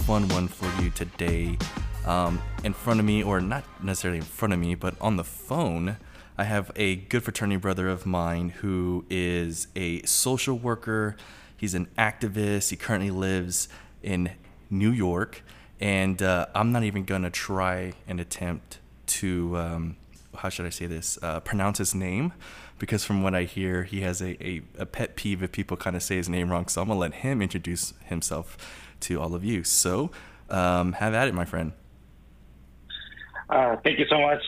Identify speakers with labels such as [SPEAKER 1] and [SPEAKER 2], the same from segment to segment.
[SPEAKER 1] fun one for you today. Um, in front of me, or not necessarily in front of me, but on the phone, I have a good fraternity brother of mine who is a social worker. He's an activist. He currently lives in New York. And uh, I'm not even going to try and attempt to, um, how should I say this, uh, pronounce his name. Because from what I hear, he has a, a, a pet peeve if people kind of say his name wrong. So I'm going to let him introduce himself to all of you. So um, have at it, my friend.
[SPEAKER 2] Uh, thank you so much.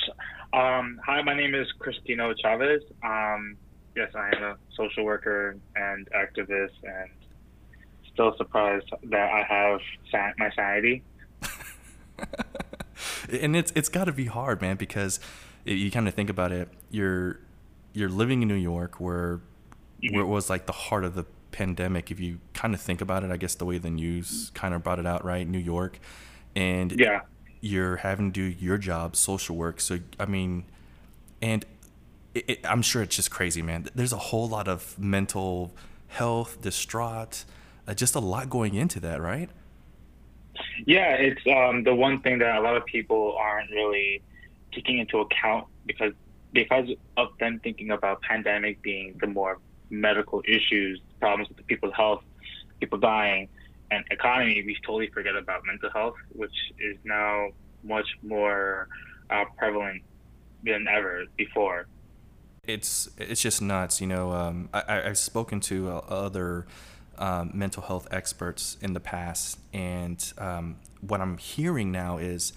[SPEAKER 2] Um, hi, my name is Cristino Chavez. Um, yes, I am a social worker and activist, and still surprised that I have san- my sanity.
[SPEAKER 1] and it's it's got to be hard, man, because you kind of think about it. You're you're living in New York, where mm-hmm. where it was like the heart of the pandemic. If you kind of think about it, I guess the way the news kind of brought it out, right? New York, and
[SPEAKER 2] yeah,
[SPEAKER 1] you're having to do your job, social work. So I mean, and it, it, I'm sure it's just crazy, man. There's a whole lot of mental health, distraught, uh, just a lot going into that, right?
[SPEAKER 2] Yeah, it's um, the one thing that a lot of people aren't really taking into account because because of them thinking about pandemic being the more medical issues, problems with the people's health, people dying, and economy, we totally forget about mental health, which is now much more uh, prevalent than ever before.
[SPEAKER 1] It's it's just nuts, you know. Um, I, have spoken to uh, other um, mental health experts in the past, and um, what I'm hearing now is,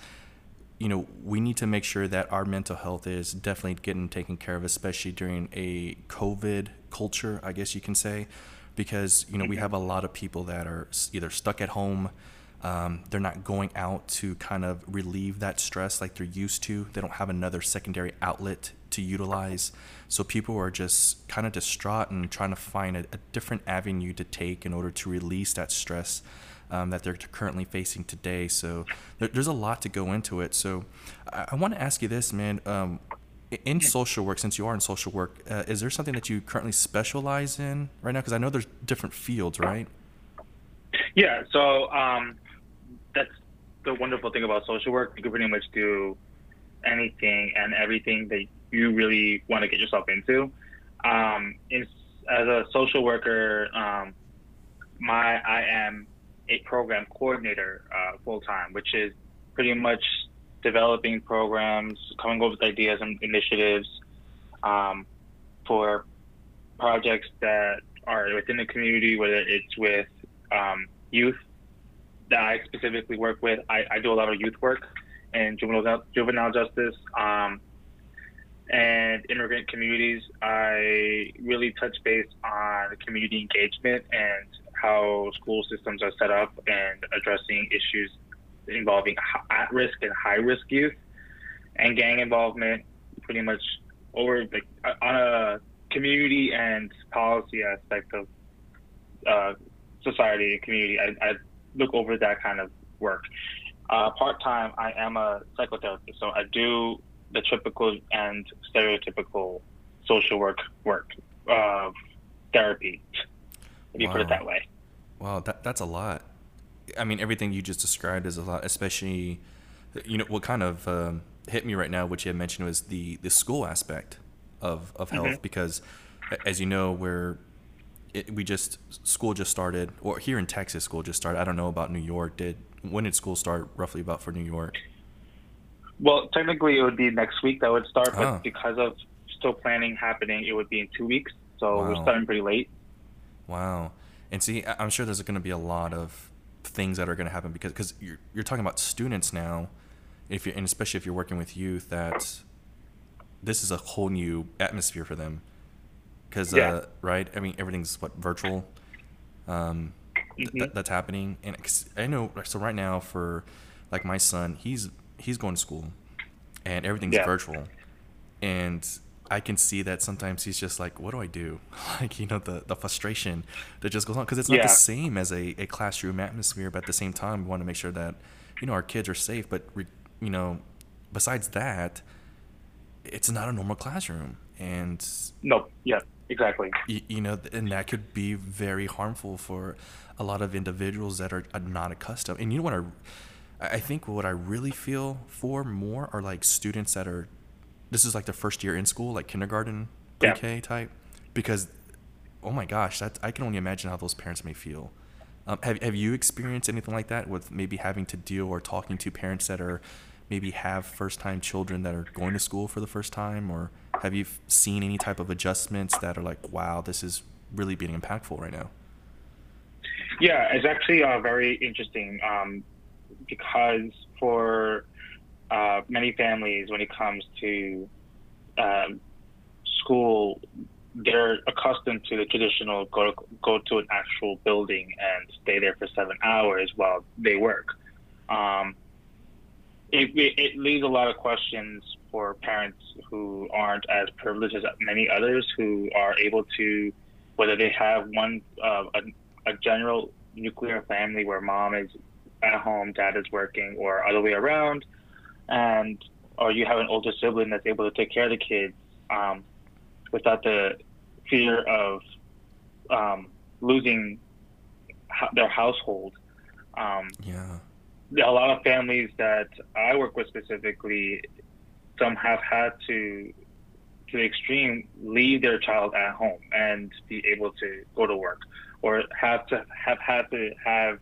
[SPEAKER 1] you know, we need to make sure that our mental health is definitely getting taken care of, especially during a COVID culture, I guess you can say because you know we mm-hmm. have a lot of people that are either stuck at home um, they're not going out to kind of relieve that stress like they're used to. They don't have another secondary outlet to utilize. So people are just kind of distraught and trying to find a, a different avenue to take in order to release that stress um, that they're currently facing today. So there, there's a lot to go into it. So i, I want to ask you this man um, in social work, since you are in social work, uh, is there something that you currently specialize in right now? Because I know there's different fields, right?
[SPEAKER 2] Yeah, so um, that's the wonderful thing about social work. You can pretty much do anything and everything that you really want to get yourself into. Um, in, as a social worker, um, my I am a program coordinator uh, full time, which is pretty much developing programs, coming up with ideas and initiatives um, for projects that are within the community, whether it's with um, youth that I specifically work with. I, I, do a lot of youth work and juvenile, juvenile justice um, and immigrant communities. I really touch base on community engagement and how school systems are set up and addressing issues involving at risk and high risk youth and gang involvement pretty much over like on a community and policy aspect of uh, society and community. I, I, look over that kind of work. Uh, Part time, I am a psychotherapist, so I do the typical and stereotypical social work work uh, therapy. If you wow. put it that way.
[SPEAKER 1] Wow, that that's a lot. I mean, everything you just described is a lot, especially, you know, what kind of um, hit me right now, which you had mentioned was the the school aspect of of health, mm-hmm. because as you know, we're it, we just school just started, or here in Texas, school just started. I don't know about New York. Did when did school start roughly about for New York?
[SPEAKER 2] Well, technically, it would be next week that would start, but ah. because of still planning happening, it would be in two weeks. So wow. we're starting pretty late.
[SPEAKER 1] Wow. And see, I'm sure there's going to be a lot of things that are going to happen because because you're you're talking about students now, if you and especially if you're working with youth, that this is a whole new atmosphere for them. Because yeah. uh, right, I mean everything's what virtual. Um, mm-hmm. th- that's happening, and I know. So right now, for like my son, he's he's going to school, and everything's yeah. virtual, and I can see that sometimes he's just like, what do I do? Like, you know, the, the frustration that just goes on because it's not yeah. the same as a, a classroom atmosphere, but at the same time, we want to make sure that, you know, our kids are safe. But, re, you know, besides that, it's not a normal classroom. And
[SPEAKER 2] no, yeah. Exactly.
[SPEAKER 1] You, you, know, and that could be very harmful for a lot of individuals that are, are not accustomed. And you know what I, I think what I really feel for more are like students that are, this is like the first year in school, like kindergarten, pre-K yeah. type, because, oh my gosh, that I can only imagine how those parents may feel. Um, have have you experienced anything like that with maybe having to deal or talking to parents that are maybe have first time children that are going to school for the first time or have you seen any type of adjustments that are like wow this is really being impactful right now
[SPEAKER 2] yeah it's actually uh, very interesting um, because for uh, many families when it comes to um, school they're accustomed to the traditional go go to an actual building and stay there for seven hours while they work. Um, it, it, leaves a lot of questions for parents who aren't as privileged as many others who are able to, whether they have one uh, a, a general nuclear family where mom is at home, dad is working, or other way around, and or you have an older sibling that's able to take care of the kids um, without the fear of um, losing their household.
[SPEAKER 1] Um, yeah
[SPEAKER 2] a lot of families that I work with specifically, some have had to, to the extreme, leave their child at home and be able to go to work, or have to have had to have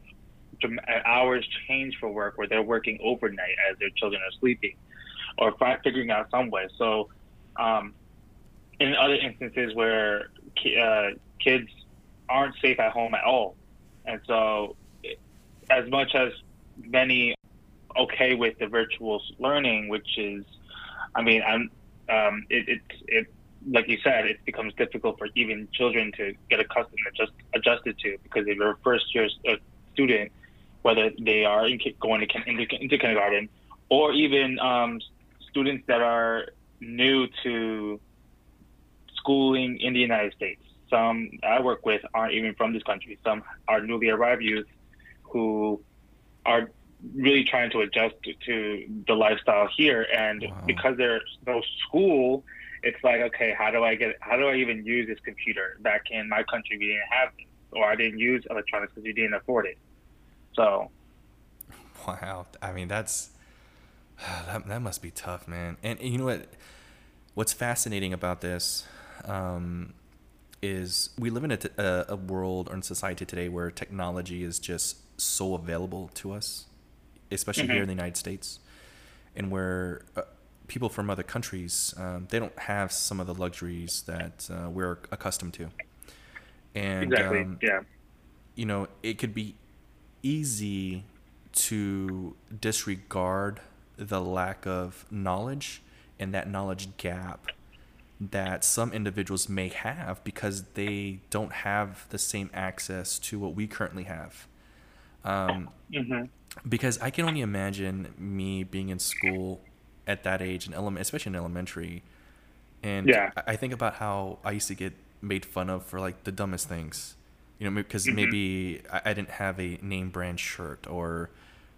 [SPEAKER 2] hours change for work where they're working overnight as their children are sleeping, or figuring out some way. So, um, in other instances where uh, kids aren't safe at home at all, and so as much as many okay with the virtual learning, which is, I mean, I'm, um, it, it, it, like you said, it becomes difficult for even children to get accustomed and just adjusted to because if you're a first year uh, student, whether they are in, going to, into, into kindergarten or even um, students that are new to schooling in the United States. Some I work with aren't even from this country. Some are newly arrived youth who are really trying to adjust to, the lifestyle here. And wow. because there's no school, it's like, okay, how do I get, how do I even use this computer? Back in my country, we didn't have it, or I didn't use electronics because we didn't afford it. So,
[SPEAKER 1] wow. I mean, that's, that, that must be tough, man. And, and you know what? What's fascinating about this um, is we live in a, world or in society today where technology is just so available to us, especially mm-hmm. here in the United States, and where uh, people from other countries um, they don't have some of the luxuries that uh, we're accustomed to. And
[SPEAKER 2] exactly, um, yeah,
[SPEAKER 1] you know, it could be easy to disregard the lack of knowledge and that knowledge gap that some individuals may have because they don't have the same access to what we currently have. Um, mm-hmm. Because I can only imagine me being in school at that age, in element, especially in elementary, and yeah. I think about how I used to get made fun of for like the dumbest things, you know, because mm-hmm. maybe I, I didn't have a name brand shirt or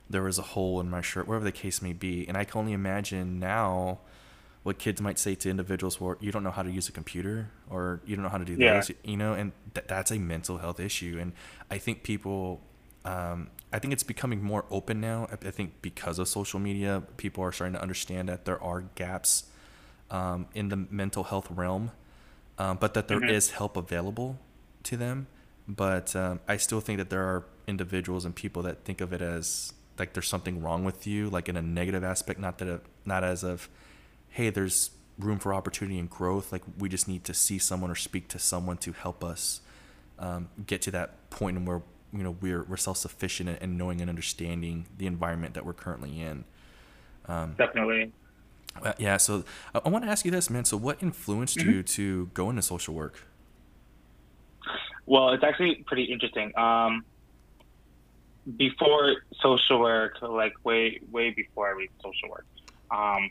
[SPEAKER 1] there was a hole in my shirt, whatever the case may be, and I can only imagine now what kids might say to individuals where you don't know how to use a computer or you don't know how to do yeah. this, you know, and th- that's a mental health issue. And I think people um, I think it's becoming more open now. I think because of social media, people are starting to understand that there are gaps um, in the mental health realm, um, but that there mm-hmm. is help available to them. But um, I still think that there are individuals and people that think of it as like there's something wrong with you, like in a negative aspect, not that it, not as of, hey, there's room for opportunity and growth. Like we just need to see someone or speak to someone to help us um, get to that point where you know we're we're self sufficient and knowing and understanding the environment that we're currently in.
[SPEAKER 2] Um, Definitely.
[SPEAKER 1] Uh, yeah. So I, I want to ask you this, man. So what influenced mm-hmm. you to go into social work?
[SPEAKER 2] Well, it's actually pretty interesting. Um, before social work, like way way before I read social work, um,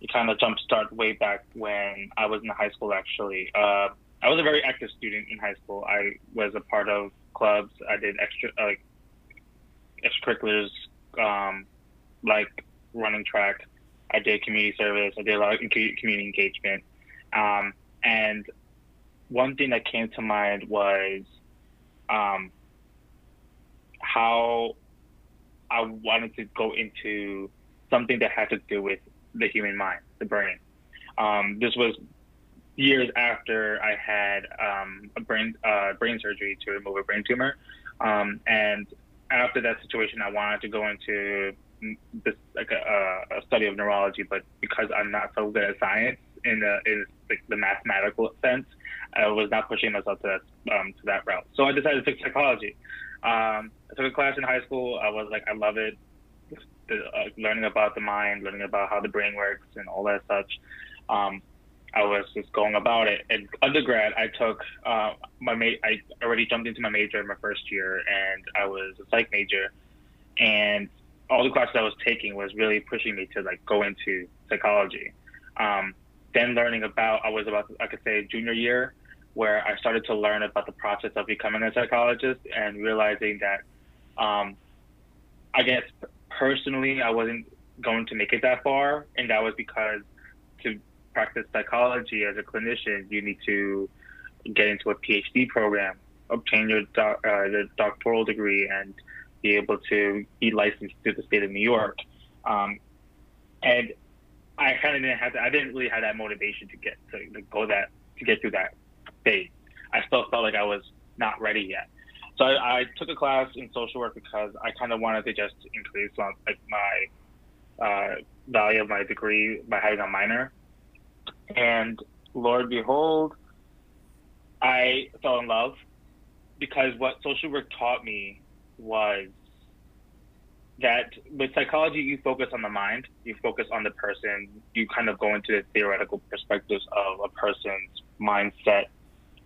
[SPEAKER 2] it kind of jump jumpstart way back when I was in high school. Actually, uh, I was a very active student in high school. I was a part of clubs. I did extra like extracurriculars, um, like running track. I did community service. I did a lot of community engagement, um, and one thing that came to mind was um, how I wanted to go into something that had to do with the human mind, the brain. Um, this was years after I had um, a brain uh, brain surgery to remove a brain tumor, um, and after that situation, I wanted to go into this like a, a, study of neurology, but because I'm not so good at science in the in the, the mathematical sense, I was not pushing myself to that um, to that route. So I decided to take psychology. Um, I took a class in high school. I was like, I love it. The, uh, learning about the mind, learning about how the brain works, and all that such. Um, I was just going about it. In undergrad, I took uh, my ma- I already jumped into my major in my first year, and I was a psych major, and all the classes I was taking was really pushing me to like go into psychology. Um, then learning about I was about I could say junior year, where I started to learn about the process of becoming a psychologist and realizing that, um, I guess personally I wasn't going to make it that far, and that was because to practice psychology as a clinician, you need to get into a PhD program, obtain your doc, uh, the doctoral degree, and be able to be licensed through the state of New York. Um, and I kind of didn't have. I didn't really have that motivation to get to, to go that to get through that phase. I still felt like I was not ready yet. So I, I took a class in social work because I kind of wanted to just increase on like my uh, value of my degree by having a minor. And Lord behold, I fell in love because what social work taught me was that with psychology, you focus on the mind, you focus on the person, you kind of go into the theoretical perspectives of a person's mindset,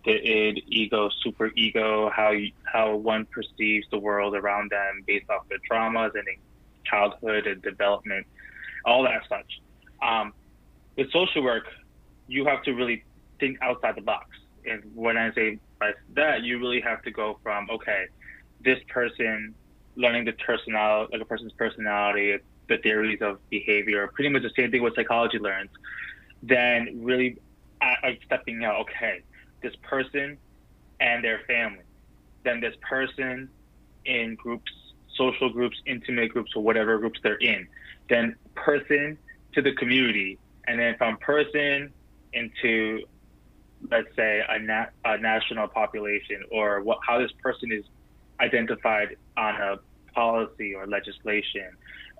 [SPEAKER 2] the id, ego, super ego, how you, how one perceives the world around them based off their traumas and childhood and development, all that such. Um, with social work, you have to really think outside the box. And when I say by that, you really have to go from okay, this person learning the personality, like a person's personality, the theories of behavior, pretty much the same thing what psychology learns. Then really stepping out. Okay, this person and their family. Then this person in groups, social groups, intimate groups, or whatever groups they're in. Then person to the community, and then from person into let's say a, a national population or what how this person is identified on a policy or legislation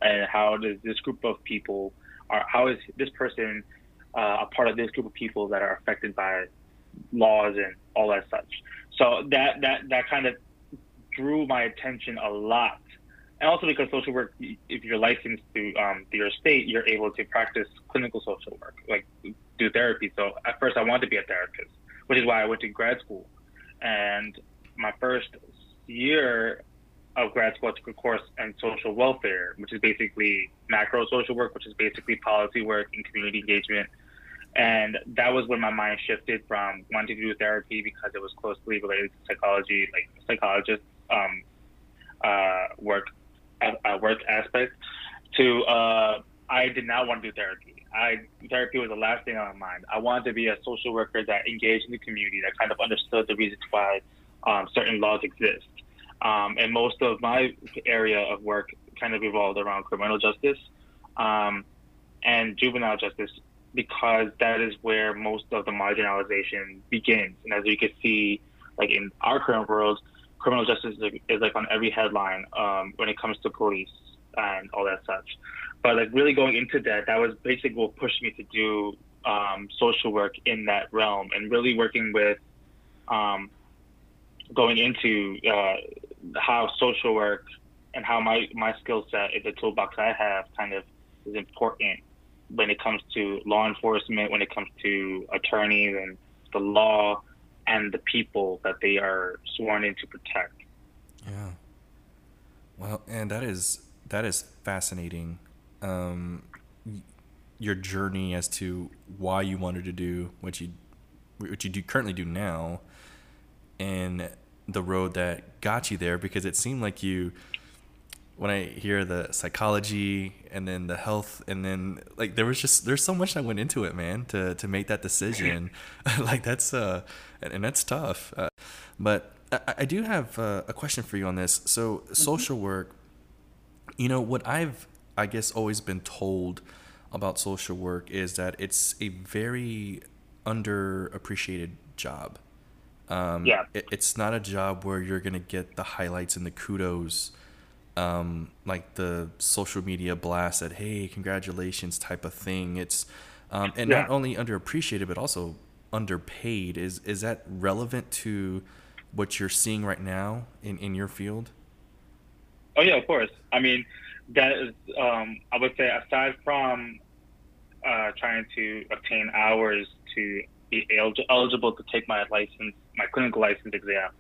[SPEAKER 2] and how does this group of people are how is this person uh, a part of this group of people that are affected by laws and all that such so that that that kind of drew my attention a lot and also because social work, if you're licensed through um, your state, you're able to practice clinical social work, like do therapy. So at first, I wanted to be a therapist, which is why I went to grad school. And my first year of grad school, took a course in social welfare, which is basically macro social work, which is basically policy work and community engagement. And that was when my mind shifted from wanting to do therapy because it was closely related to psychology, like psychologists um, uh, work uh, work aspect to uh, I did not want to do therapy. I therapy was the last thing on my mind. I wanted to be a social worker that engaged in the community, that kind of understood the reasons why um, certain laws exist. Um, and most of my area of work kind of revolved around criminal justice um, and juvenile justice because that is where most of the marginalization begins. And as you can see, like in our current world, criminal justice is like, is like on every headline um, when it comes to police and all that such. But like really going into that, that was basically what pushed me to do um, social work in that realm and really working with um, going into uh, how social work and how my, my skill set in the toolbox I have kind of is important when it comes to law enforcement, when it comes to attorneys and the law and the people that they are sworn in to protect.
[SPEAKER 1] Yeah. Well, and that is that is fascinating. Um, your journey as to why you wanted to do what you what you do currently do now, and the road that got you there, because it seemed like you when I hear the psychology and then the health and then like there was just there's so much that went into it, man, to to make that decision. like that's uh and, that's tough. Uh, but I, I, do have uh, a question for you on this. So mm-hmm. social work, you know, what I've I guess always been told about social work is that it's a very underappreciated job. Um, yeah. It, it's not a job where you're gonna get the highlights and the kudos um, like the social media blast that hey congratulations type of thing it's um, and yeah. not only underappreciated but also underpaid is is that relevant to what you're seeing right now in in your field
[SPEAKER 2] oh yeah of course i mean that is um, i would say aside from uh, trying to obtain hours to be eligible to take my license my clinical license exam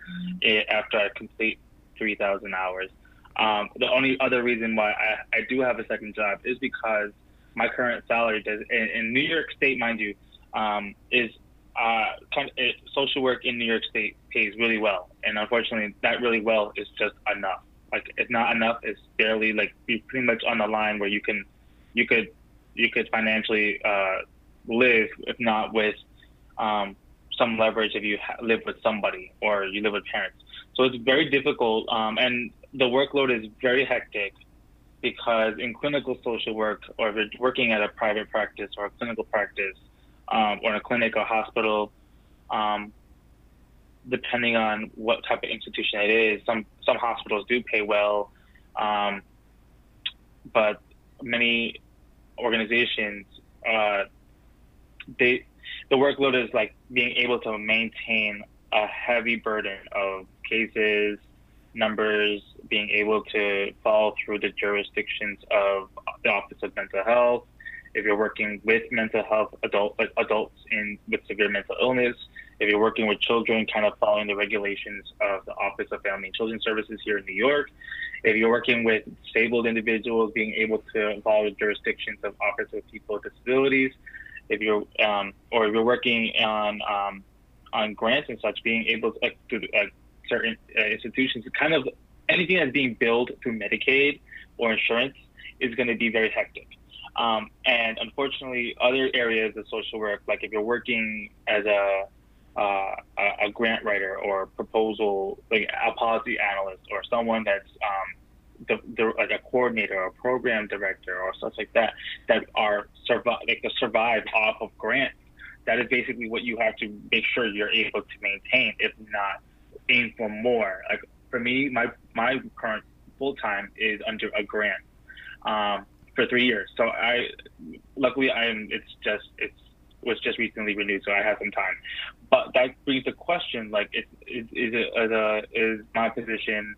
[SPEAKER 2] mm-hmm. after i complete 3000 hours um, the only other reason why I, I do have a second job is because my current salary does in, in New York State, mind you, um, is uh, social work in New York State pays really well, and unfortunately, that really well is just enough. Like it's not enough. It's barely like you're pretty much on the line where you can, you could, you could financially uh, live, if not with um, some leverage if you ha- live with somebody or you live with parents. So it's very difficult, um, and the workload is very hectic because in clinical social work or if you're working at a private practice or a clinical practice um, or in a clinic or hospital, um, depending on what type of institution it is, some some hospitals do pay well, um, but many organizations uh, they the workload is like being able to maintain a heavy burden of cases, numbers, being able to follow through the jurisdictions of the Office of Mental Health. If you're working with mental health adult adults in with severe mental illness, if you're working with children, kind of following the regulations of the Office of Family and Children Services here in New York. If you're working with disabled individuals, being able to follow the jurisdictions of Office of People with Disabilities. If you're um, or if you're working on um, on grants and such, being able to, to uh, certain uh, institutions, kind of anything that's being billed through Medicaid or insurance is going to be very hectic. Um, and unfortunately, other areas of social work, like if you're working as a uh, a grant writer or proposal, like a policy analyst or someone that's um, the, the, like a coordinator or program director or stuff like that, that are survive like to survive off of grants. That is basically what you have to make sure you're able to maintain, if not aim for more. Like for me, my my current full time is under a grant um, for three years. So I, luckily, I'm. It's just it's was just recently renewed, so I have some time. But that brings the question: like, is is, is it uh, is my position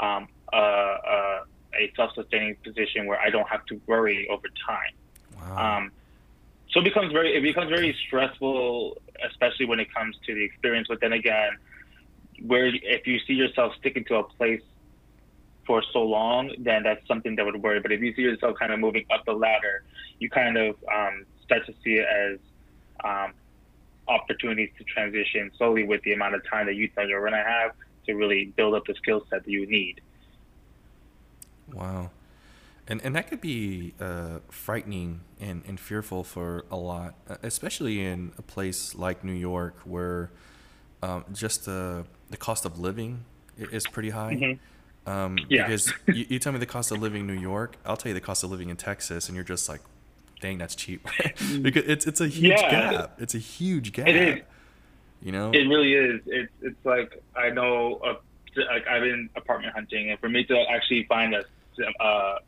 [SPEAKER 2] um, uh, uh, a self-sustaining position where I don't have to worry over time? Wow. Um, so it becomes very it becomes very stressful, especially when it comes to the experience. But then again, where if you see yourself sticking to a place for so long, then that's something that would worry. But if you see yourself kind of moving up the ladder, you kind of um, start to see it as um, opportunities to transition slowly with the amount of time that you think you're going to have to really build up the skill set that you need.
[SPEAKER 1] Wow. And, and that could be uh, frightening and, and fearful for a lot, especially in a place like New York where um, just the the cost of living is pretty high. Mm-hmm. Um, yeah. Because you, you, tell me the cost of living in New York, I'll tell you the cost of living in Texas, and you're just like, dang, that's cheap. because it's it's a huge yeah. gap. It's a huge gap. It is. You know.
[SPEAKER 2] It really is. It's it's like I know. A, like I've been apartment hunting, and for me to actually find a uh,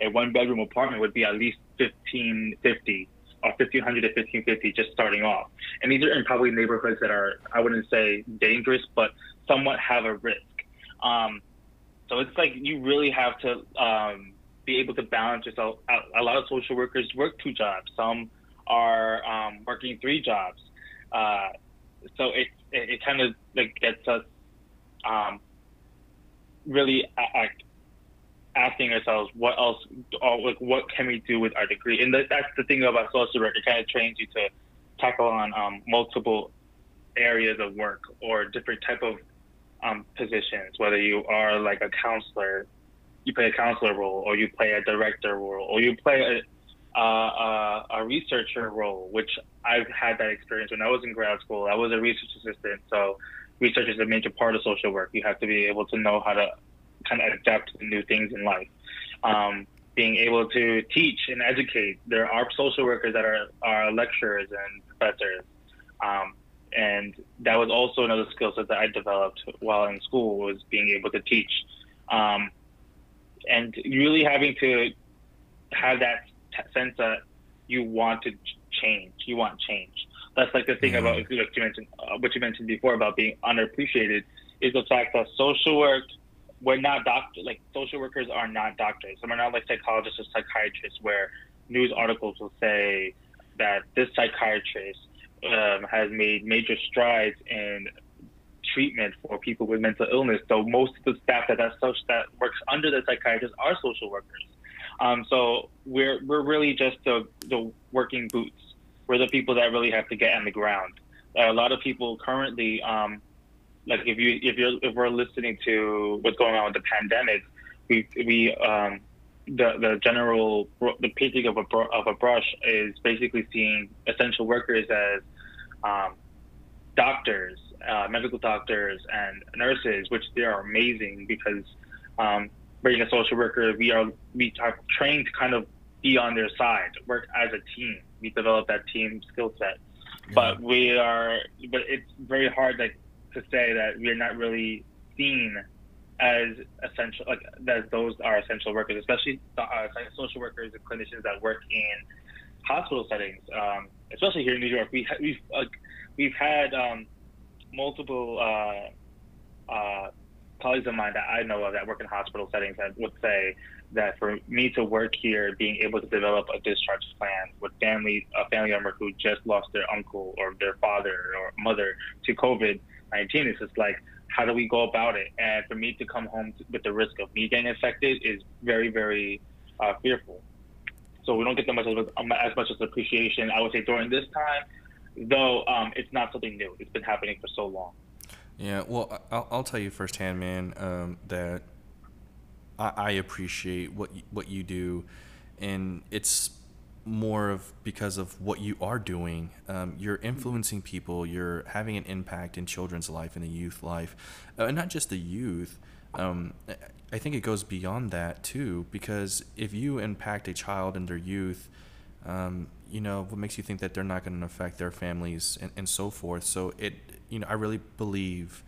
[SPEAKER 2] a one bedroom apartment would be at least fifteen fifty or 1500 to 1550 just starting off. And these are in probably neighborhoods that are, I wouldn't say dangerous, but somewhat have a risk. Um, so it's like you really have to um, be able to balance yourself. A, lot of social workers work two jobs. Some are um, working three jobs. Uh, so it, it, it kind of like gets us um, really act, asking ourselves what else like what can we do with our degree and that's the thing about social work it kind of trains you to tackle on um, multiple areas of work or different type of um, positions whether you are like a counselor you play a counselor role, or you play a director role, or you play a, a researcher role, which I've had that experience when I was in grad school. I was a research assistant, so research is a major part of social work. You have to be able to know how to kind of adapt to new things in life. Um, being able to teach and educate. There are social workers that are, are lecturers and professors. Um, and that was also another skill set that I developed while in school was being able to teach. Um, and really having to have that t- sense that you want to change, you want change. That's like the thing mm-hmm. about like you mentioned, uh, what you mentioned before about being underappreciated is the fact that social work, we're not doctors, like social workers are not doctors. And we're not like psychologists or psychiatrists where news articles will say that this psychiatrist um, has made major strides in treatment for people with mental illness. So most of the staff that that, that works under the psychiatrist are social workers. Um, so we're we're really just the the working boots. We're the people that really have to get on the ground. A lot of people currently, um, like if you if you're if we're listening to what's going on with the pandemic, we we um, the the general the painting of a of a brush is basically seeing essential workers as um, doctors, uh, medical doctors, and nurses, which they are amazing because um, being a social worker, we are we are trained to kind of be on their side, work as a team. We develop that team skill set, yeah. but we are, but it's very hard like to say that we're not really seen as essential, like that those are essential workers, especially uh, social workers and clinicians that work in hospital settings, um, especially here in New York. We ha- we've uh, we've had um, multiple uh, uh, colleagues of mine that I know of that work in hospital settings that would say that for me to work here, being able to develop a discharge plan with family a family member who just lost their uncle or their father or mother to COVID nineteen is just like how do we go about it? And for me to come home with the risk of me getting infected is very, very uh, fearful. So we don't get that much um, as much as appreciation. I would say during this time, though, um, it's not something new. It's been happening for so long.
[SPEAKER 1] Yeah, well, I'll, I'll tell you firsthand, man, um, that I, I appreciate what what you do, and it's more of because of what you are doing. Um, you're influencing people. You're having an impact in children's life and the youth life, uh, and not just the youth. Um, I think it goes beyond that too, because if you impact a child in their youth, um, you know, what makes you think that they're not going to affect their families and, and so forth. So it, you know, I really believe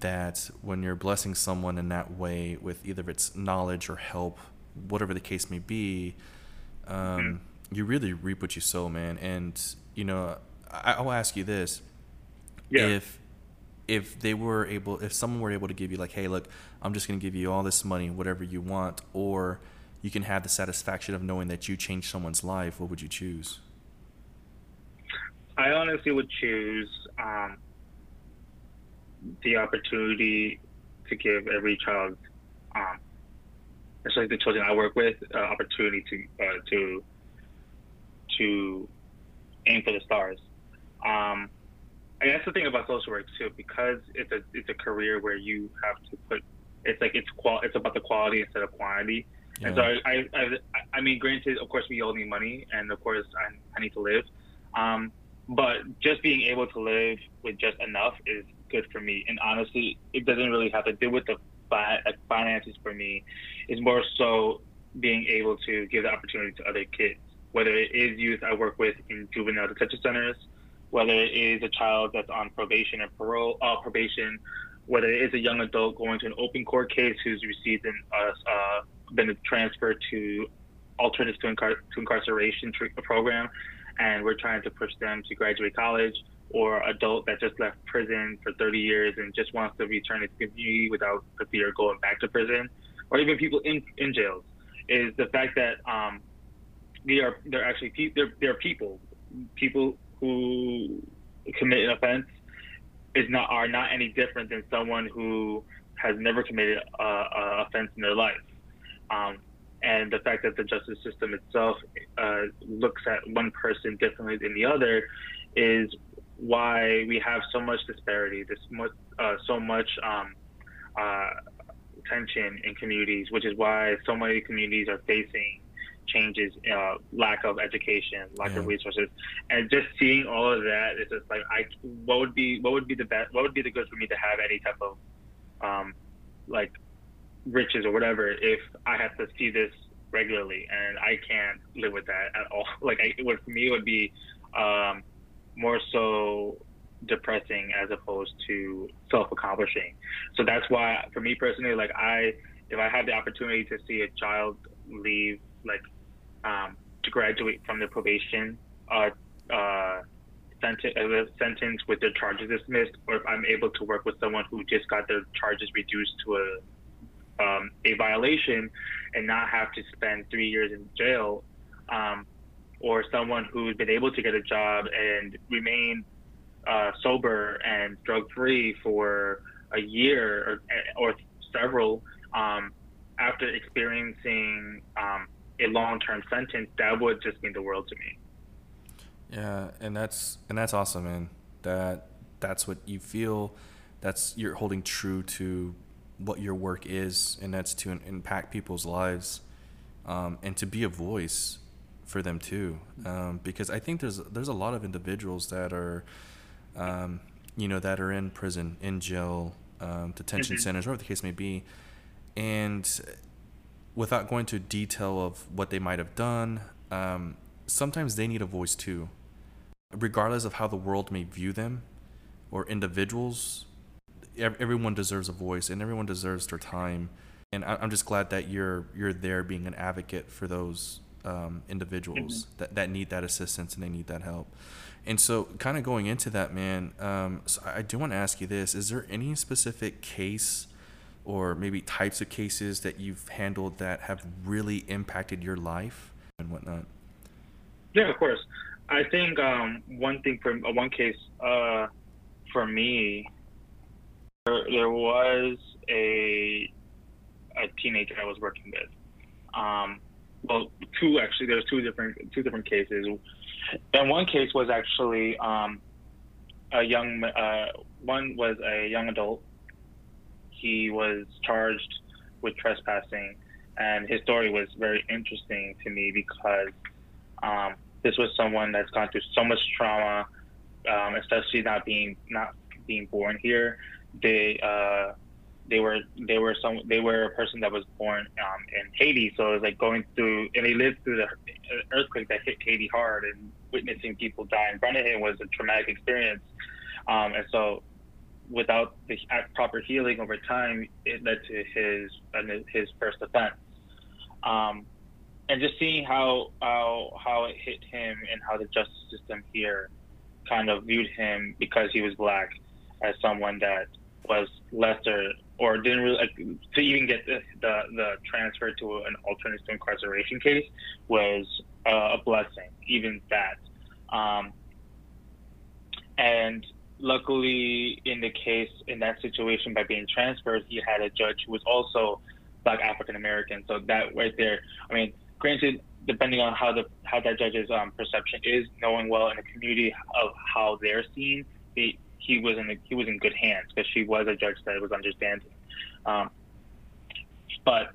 [SPEAKER 1] that when you're blessing someone in that way with either its knowledge or help, whatever the case may be, um, mm-hmm you really reap what you sow, man. And you know, I, will ask you this: yeah. if if they were able, if someone were able to give you like, hey, look, I'm just going to give you all this money, whatever you want, or you can have the satisfaction of knowing that you changed someone's life, what would you choose?
[SPEAKER 2] I honestly would choose um, the opportunity to give every child, um, especially the children I work with, uh, opportunity to uh, to to aim for the stars. Um, and that's the thing about social work too, because it's a it's a career where you have to put it's like it's qual it's about the quality instead of quantity. Yeah. And so I, I, I I mean, granted, of course, we all need money, and of course, I, I need to live. Um, but just being able to live with just enough is good for me. And honestly, it doesn't really have to do with the finances for me. It's more so being able to give the opportunity to other kids whether it is youth I work with in juvenile detention centers, whether it is a child that's on probation or parole, uh, probation, whether it is a young adult going to an open court case who's received an, uh, uh, been transferred to alternatives to, incar- to incarceration program, and we're trying to push them to graduate college, or adult that just left prison for 30 years and just wants to return to the community without the fear of going back to prison, or even people in, in jails, is the fact that um, they are they're actually they're they're people people who commit an offense is not are not any different than someone who has never committed a, a offense in their life. Um, and the fact that the justice system itself uh, looks at one person differently than the other is why we have so much disparity, this much, uh, so much um, uh, tension in communities, which is why so many communities are facing changes, uh, lack of education, lack yeah. of resources, and just seeing all of that, it's just like I, what would be, what would be the best, what would be the good for me to have any type of, um, like, riches or whatever if I have to see this regularly, and I can't live with that at all. Like, I, it would for me it would be, um, more so depressing as opposed to self-accomplishing. So that's why, for me personally, like I, if I had the opportunity to see a child leave, like um, to graduate from the probation uh, uh, sentence, uh, sentence with their charges dismissed, or if I'm able to work with someone who just got their charges reduced to a um, a violation and not have to spend three years in jail, um, or someone who's been able to get a job and remain uh, sober and drug free for a year or, or several um, after experiencing um, a long term sentence, that would just mean the world to me.
[SPEAKER 1] Yeah, and that's and that's awesome, man. That that's what you feel. That's you're holding true to what your work is, and that's to impact people's lives, um, and to be a voice for them too. Um, because I think there's there's a lot of individuals that are um, you know, that are in prison, in jail, um, detention mm-hmm. centers, whatever the case may be. And without going to detail of what they might have done, um, sometimes they need a voice too. Regardless of how the world may view them or individuals, everyone deserves a voice and everyone deserves their time. And I'm just glad that you're you're there being an advocate for those um, individuals mm-hmm. that, that need that assistance and they need that help. And so, kind of going into that, man, um, so I do want to ask you this: Is there any specific case, or maybe types of cases that you've handled that have really impacted your life and whatnot?
[SPEAKER 2] Yeah, of course. I think um, one thing for uh, one case uh, for me, there, there, was a a teenager I was working with. Um, well, two actually. There's two different two different cases. And one case was actually um, a young, uh, one was a young adult. He was charged with trespassing, and his story was very interesting to me because um, this was someone that's gone through so much trauma, um, especially not being not being born here. They uh, they were they were some they were a person that was born um, in Haiti, so it was like going through and he lived through the earthquake that hit Haiti hard, and witnessing people die in front of him was a traumatic experience. Um, and so, without the proper healing over time, it led to his his first offense. Um, and just seeing how how how it hit him and how the justice system here kind of viewed him because he was black as someone that was lesser or didn't really like, to even get the, the, the transfer to an alternative incarceration case was uh, a blessing, even that. Um, and luckily, in the case, in that situation, by being transferred, he had a judge who was also Black African American. So that right there, I mean, granted, depending on how the how that judge's um, perception is, knowing well in the community of how they're seen, the he was in he was in good hands because she was a judge that was understanding. Um, but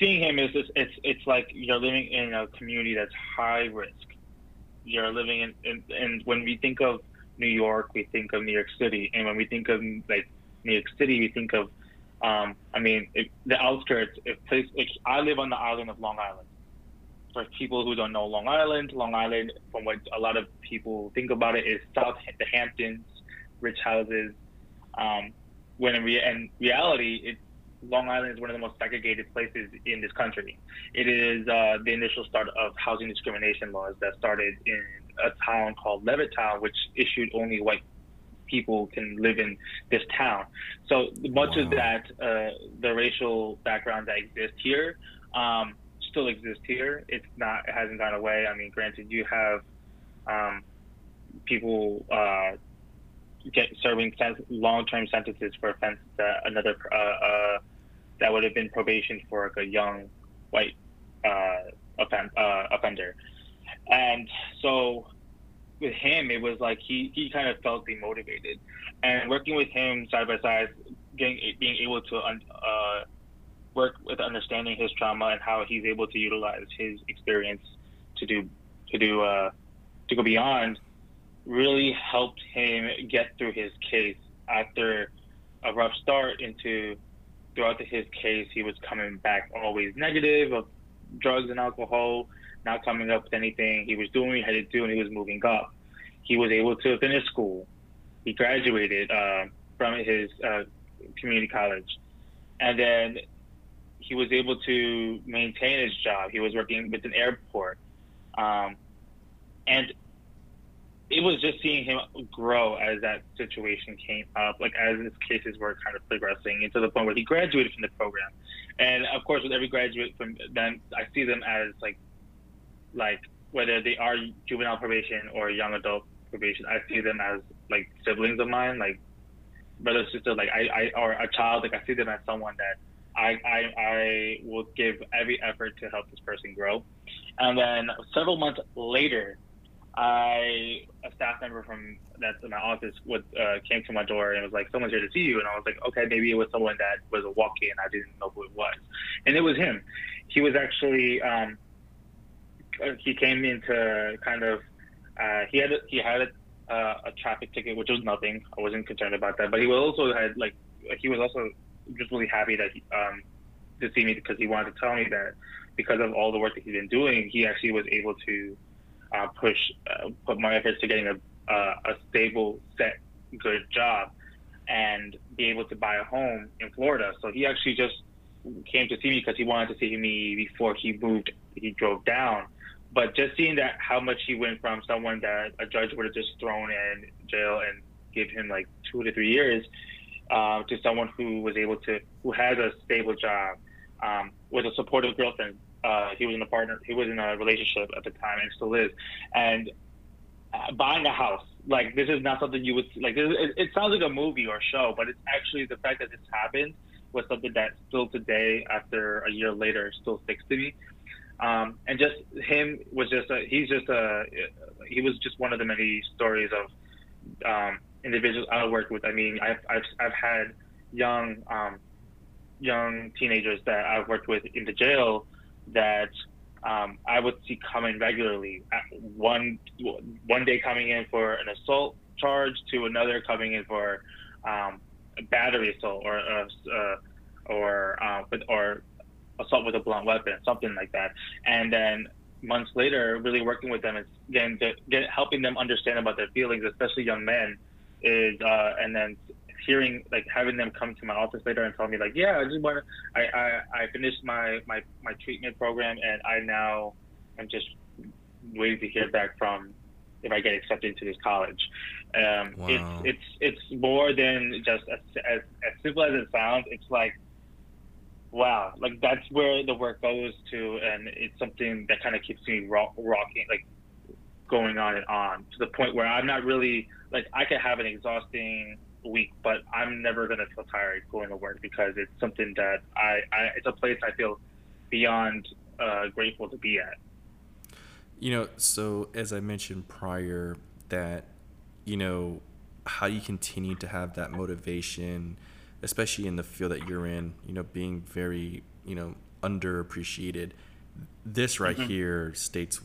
[SPEAKER 2] seeing him is just, it's it's like you're living in a community that's high risk. You're living in, in and when we think of New York, we think of New York City, and when we think of like New York City, we think of um, I mean it, the outskirts. If place like I live on the island of Long Island. For people who don't know Long Island, Long Island, from what a lot of people think about it, is South the Hamptons, rich houses. Um, when in, re- in reality, it, Long Island is one of the most segregated places in this country. It is uh, the initial start of housing discrimination laws that started in a town called Levittown, which issued only white people can live in this town. So much wow. of that, uh, the racial background that exists here, um, still exists here. It's not, it hasn't gone away. I mean, granted, you have um, people uh, get serving long-term sentences for offenses that another uh, uh, that would have been probation for like a young white uh, offend, uh, offender. And so with him, it was like he, he kind of felt demotivated. And working with him side by side, getting being able to uh, work with understanding his trauma and how he's able to utilize his experience to do to do uh, to go beyond really helped him get through his case after a rough start into throughout his case he was coming back always negative of drugs and alcohol not coming up with anything. He was doing what he had to do and he was moving up. He was able to finish school. He graduated uh, from his uh, community college. And then he was able to maintain his job. He was working with an airport. Um, and it was just seeing him grow as that situation came up, like as his cases were kind of progressing, into the point where he graduated from the program. And of course, with every graduate from then, I see them as like, like whether they are juvenile probation or young adult probation, I see them as like siblings of mine, like brother sister, like I, I or a child. Like I see them as someone that I, I, I will give every effort to help this person grow. And then several months later, I a staff member from that's in my office would uh, came to my door and was like, "Someone's here to see you," and I was like, "Okay, maybe it was someone that was a walk-in. I didn't know who it was," and it was him. He was actually um, he came into kind of uh, he had he had a, uh, a traffic ticket, which was nothing. I wasn't concerned about that, but he also had like he was also just really happy that he, um, to see me because he wanted to tell me that because of all the work that he's been doing, he actually was able to uh, push, uh, put my efforts to getting a, uh, a stable, set, good job and be able to buy a home in Florida. So he actually just came to see me because he wanted to see me before he moved, he drove down. But just seeing that how much he went from someone that a judge would have just thrown in jail and give him like two to three years uh, to someone who was able to, who has a stable job, um, with a supportive girlfriend, uh, he was in a partner. He was in a relationship at the time and still is. And uh, buying a house, like this is not something you would like. It, it sounds like a movie or show, but it's actually the fact that this happened was something that still today, after a year later, still sticks to me. Um, and just him was just a, he's just a he was just one of the many stories of um, individuals I worked with. I mean, I've I've, I've had young um, young teenagers that I've worked with in the jail that um, I would see coming regularly. One one day coming in for an assault charge to another coming in for um, a battery assault or uh, uh, or uh, or assault with a blunt weapon, something like that. And then months later, really working with them and getting get, helping them understand about their feelings, especially young men, is uh, and then hearing like having them come to my office later and tell me like, yeah, I just want I, I, I finished my, my, my treatment program and I now am just waiting to hear back from if I get accepted into this college. Um, wow. It's, it's, it's more than just as, as, as simple as it sounds. It's like, wow, like that's where the work goes to. And it's something that kind of keeps me rock, rocking, like going on and on to the point where I'm not really like, I could have an exhausting, week, but I'm never going to feel tired going to work because it's something that I, I it's a place I feel beyond uh, grateful to be at.
[SPEAKER 1] You know, so as I mentioned prior, that you know how you continue to have that motivation, especially in the field that you're in. You know, being very you know underappreciated. This right mm-hmm. here states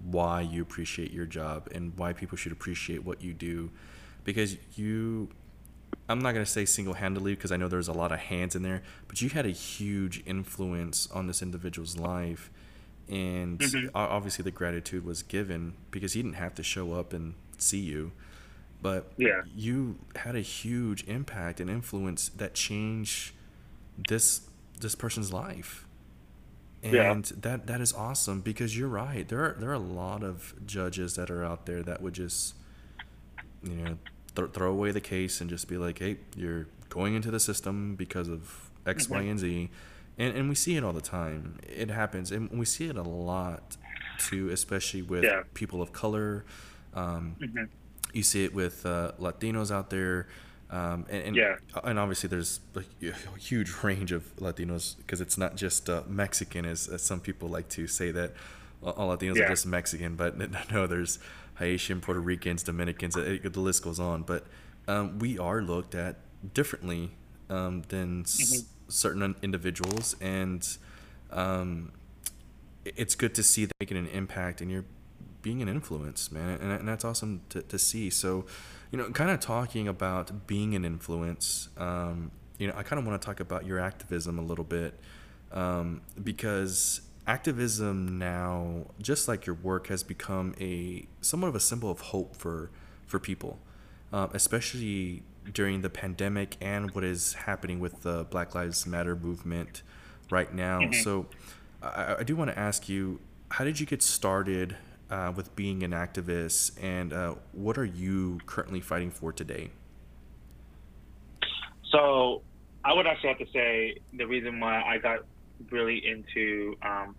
[SPEAKER 1] why you appreciate your job and why people should appreciate what you do because you I'm not going to say single handedly because I know there's a lot of hands in there, but you had a huge influence on this individual's life. And mm-hmm. obviously, the gratitude was given because he didn't have to show up and see you. But
[SPEAKER 2] yeah.
[SPEAKER 1] you had a huge impact and influence that changed this this person's life. And yeah. that that is awesome because you're right. There are there are a lot of judges that are out there that would just you know th- throw away the case and just be like, hey, you're going into the system because of X, mm-hmm. Y, and Z. And, and we see it all the time. It happens. And we see it a lot, too, especially with yeah. people of color. Um, mm-hmm. You see it with uh, Latinos out there. Um, and, and,
[SPEAKER 2] yeah.
[SPEAKER 1] and obviously there's a huge range of Latinos because it's not just uh, Mexican as, as, some people like to say that all Latinos yeah. are just Mexican, but no, there's Haitian, Puerto Ricans, Dominicans. It, the list goes on, but um, we are looked at differently um, than mm-hmm. certain individuals, and um, it's good to see that making an impact and you're being an influence, man, and, and that's awesome to, to see. So, you know, kind of talking about being an influence. Um, you know, I kind of want to talk about your activism a little bit um, because activism now, just like your work, has become a somewhat of a symbol of hope for for people, uh, especially during the pandemic and what is happening with the Black Lives Matter movement right now. Mm-hmm. So, I, I, do want to ask you, how did you get started uh, with being an activist, and uh, what are you currently fighting for today?
[SPEAKER 2] So, I would actually have to say the reason why I got really into um,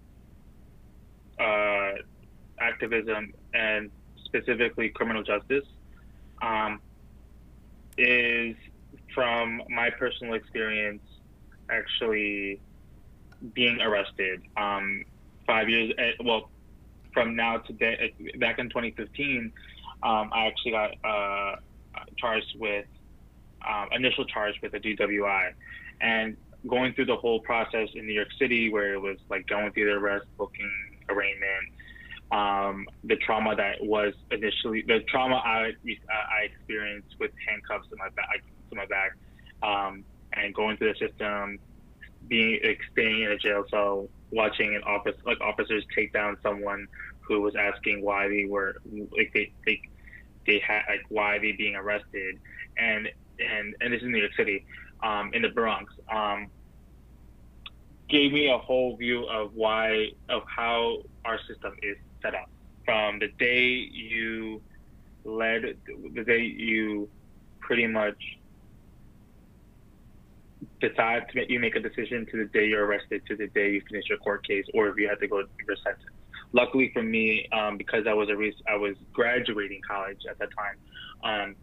[SPEAKER 2] uh, activism and specifically criminal justice um, is from my personal experience actually being arrested um, five years eh, well from now to day, back in 2015 um, i actually got uh, charged with um, initial charge with a dwi and going through the whole process in new york city where it was like going through the arrest booking arraignment um, the trauma that was initially the trauma I I experienced with handcuffs in my back to my back, um, and going through the system, being like, staying in a jail cell, watching an office like officers take down someone who was asking why they were like they they they had like why they being arrested, and and and this is New York City, um, in the Bronx. Um, gave me a whole view of why of how our system is set up from the day you led the day you pretty much decide to make, you make a decision to the day you're arrested to the day you finish your court case or if you have to go to your sentence. Luckily for me um, because i was a I was graduating college at that time um,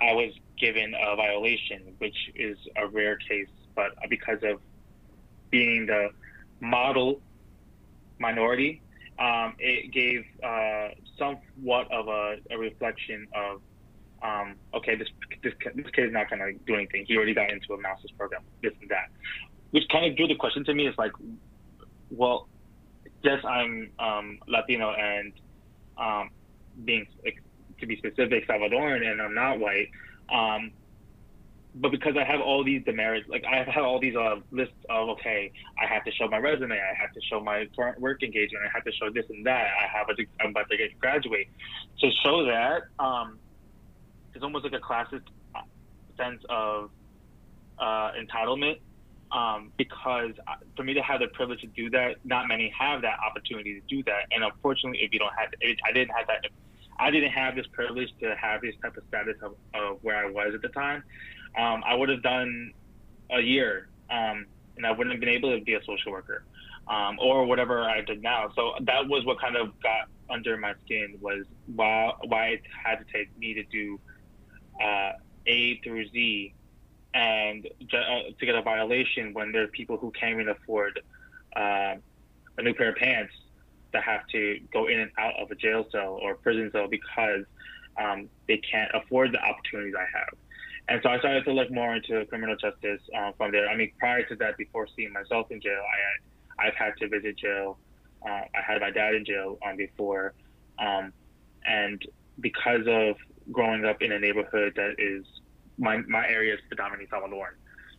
[SPEAKER 2] i was given a violation which is a rare case but because of being the model minority, um, it gave uh, somewhat of a, a reflection of, um, okay, this, this this kid is not to do anything. He already got into a master's program, this and that, which kind of drew the question to me. Is like, well, yes, I'm um, Latino and um, being to be specific, Salvadoran, and I'm not white. Um, but because I have all these demerits, like I have all these uh, lists of okay, I have to show my resume, I have to show my work engagement, I have to show this and that. I have a, I'm about to get graduate. To show that, um, it's almost like a classic sense of uh, entitlement. Um, because for me to have the privilege to do that, not many have that opportunity to do that. And unfortunately, if you don't have, it, I didn't have that. I didn't have this privilege to have this type of status of, of where I was at the time um, I would have done a year, um, and I wouldn't have been able to be a social worker, um, or whatever I did now. So that was what kind of got under my skin was why why it had to take me to do uh, A through Z, and uh, to get a violation when there are people who can't even afford uh, a new pair of pants that have to go in and out of a jail cell or prison cell because um, they can't afford the opportunities I have. And so I started to look more into criminal justice uh, from there. I mean, prior to that, before seeing myself in jail, I had, I've had to visit jail. Uh, I had my dad in jail um, before, um, and because of growing up in a neighborhood that is my my area is predominantly Salvadoran.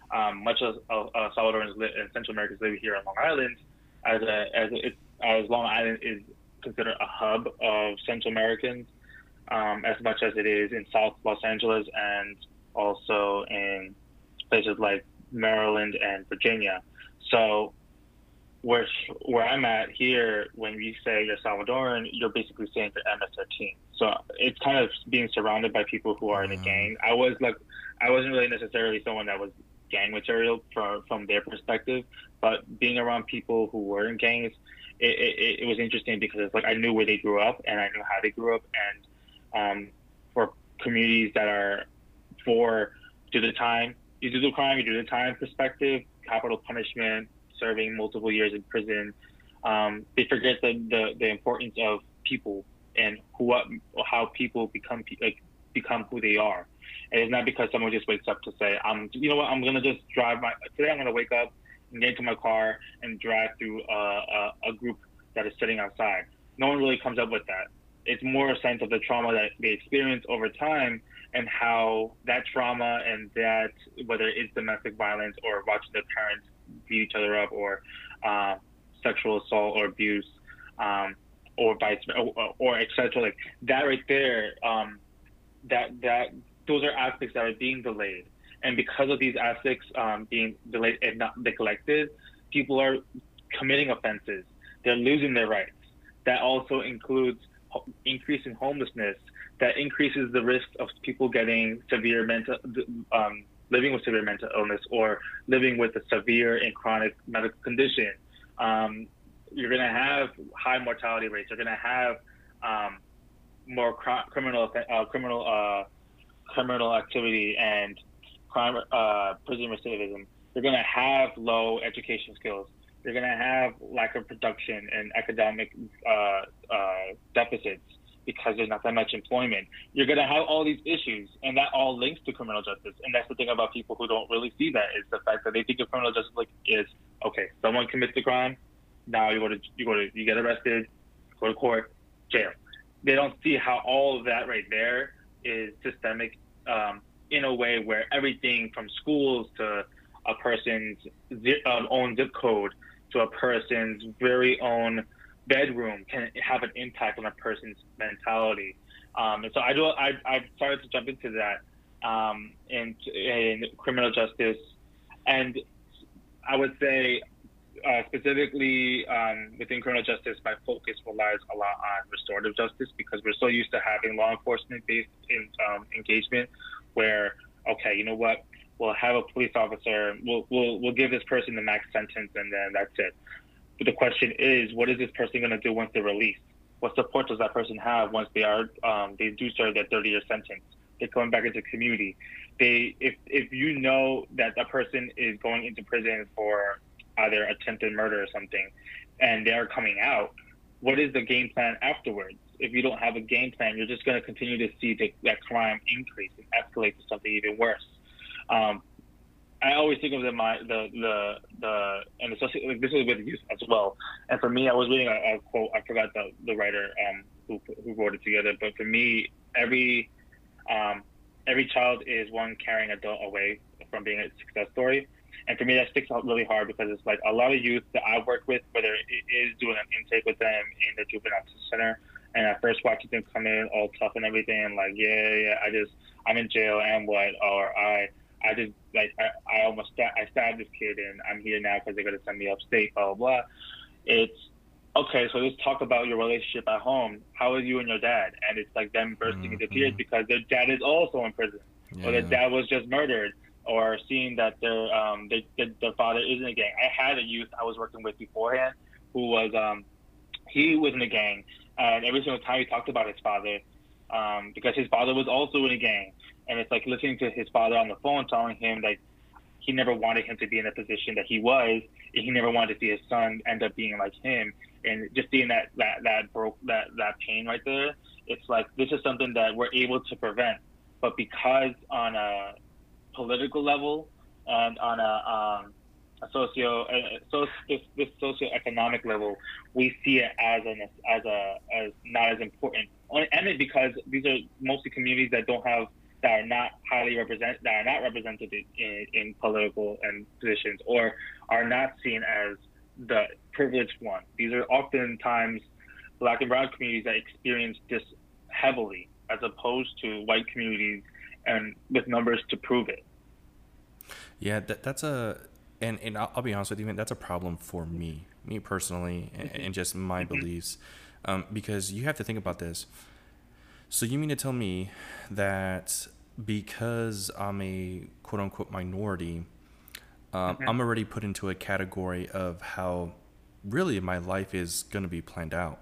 [SPEAKER 2] Um, much as uh, uh, Salvadorans and Central Americans live here on Long Island, as a, as as Long Island is considered a hub of Central Americans, um, as much as it is in South Los Angeles and also in places like Maryland and Virginia. So where where I'm at here, when you say you're Salvadoran, you're basically saying you're MS-13. So it's kind of being surrounded by people who are in a mm-hmm. gang. I was like, I wasn't really necessarily someone that was gang material from from their perspective, but being around people who were in gangs, it, it, it was interesting because it's like I knew where they grew up and I knew how they grew up, and um, for communities that are for do the time, you do the crime, you do the time perspective, capital punishment, serving multiple years in prison. Um, they forget the, the, the importance of people and how people become like become who they are. And it's not because someone just wakes up to say, "I'm, you know what, I'm gonna just drive my today. I'm gonna wake up and get into my car and drive through a, a, a group that is sitting outside." No one really comes up with that. It's more a sense of the trauma that they experience over time and how that trauma and that whether it's domestic violence or watching their parents beat each other up or uh, sexual assault or abuse um, or vice or, or etc. Like that right there, um, that that those are aspects that are being delayed, and because of these aspects um, being delayed and not neglected, people are committing offenses. They're losing their rights. That also includes increasing homelessness. That increases the risk of people getting severe mental, um, living with severe mental illness, or living with a severe and chronic medical condition. Um, you're going to have high mortality rates. You're going to have um, more cr- criminal uh, criminal uh, criminal activity and crime uh, prison recidivism. You're going to have low education skills. You're going to have lack of production and academic uh, uh, deficits because there's not that much employment. You're going to have all these issues, and that all links to criminal justice. And that's the thing about people who don't really see that is the fact that they think of criminal justice like is okay, someone commits a crime, now you go to you go to you get arrested, go to court, jail. They don't see how all of that right there is systemic um, in a way where everything from schools to a person's zip, um, own zip code to a person's very own bedroom can have an impact on a person's mentality. Um, and so I do I I started to jump into that um, in in criminal justice, and I would say uh, specifically um, within criminal justice, my focus relies a lot on restorative justice because we're so used to having law enforcement based in, um, engagement where, okay, you know what, we'll have a police officer, we'll, we'll, we'll give this person the max sentence and then that's it. But the question is, what is this person going to do once they're released? What support does that person have once they are um, they do serve their 30 year sentence? They're going back into community. They if if you know that that person is going into prison for either attempted murder or something, and they're coming out, what is the game plan afterwards? If you don't have a game plan, you're just going to continue to see the, that crime increase and escalate to something even worse. Um, I always think of the my the the the and especially like this is with youth as well. And for me, I was reading a, a quote. I forgot the the writer um, who who wrote it together. But for me, every um, every child is one carrying adult away from being a success story. And for me, that sticks out really hard because it's like a lot of youth that I work with, whether it is doing an intake with them in the juvenile center, and I first watch them come in all tough and everything, and like, yeah, yeah, I just, I'm in jail and what, or I, I just like, I, I almost, sta- I stabbed this kid and I'm here now because they're gonna send me upstate, blah blah blah. It's okay, so let's talk about your relationship at home. How is you and your dad? And it's like them bursting mm-hmm. into tears because their dad is also in prison, yeah. or their dad was just murdered or seeing that their um they, their father is in a gang. I had a youth I was working with beforehand who was um he was in a gang and every single time he talked about his father um because his father was also in a gang and it's like listening to his father on the phone telling him like he never wanted him to be in the position that he was and he never wanted to see his son end up being like him and just seeing that that that broke that that pain right there it's like this is something that we're able to prevent but because on a political level and on a, um, a socio uh, so this, this socioeconomic level, we see it as an as a as not as important. And because these are mostly communities that don't have that are not highly represent that are not represented in, in political and positions or are not seen as the privileged one. These are oftentimes black and brown communities that experience this heavily as opposed to white communities and with numbers to prove it.
[SPEAKER 1] Yeah, that, that's a, and, and I'll, I'll, be honest with you, man, that's a problem for me, me personally, and, and just my mm-hmm. beliefs. Um, because you have to think about this. So you mean to tell me that because I'm a quote unquote minority, um, mm-hmm. I'm already put into a category of how really my life is going to be planned out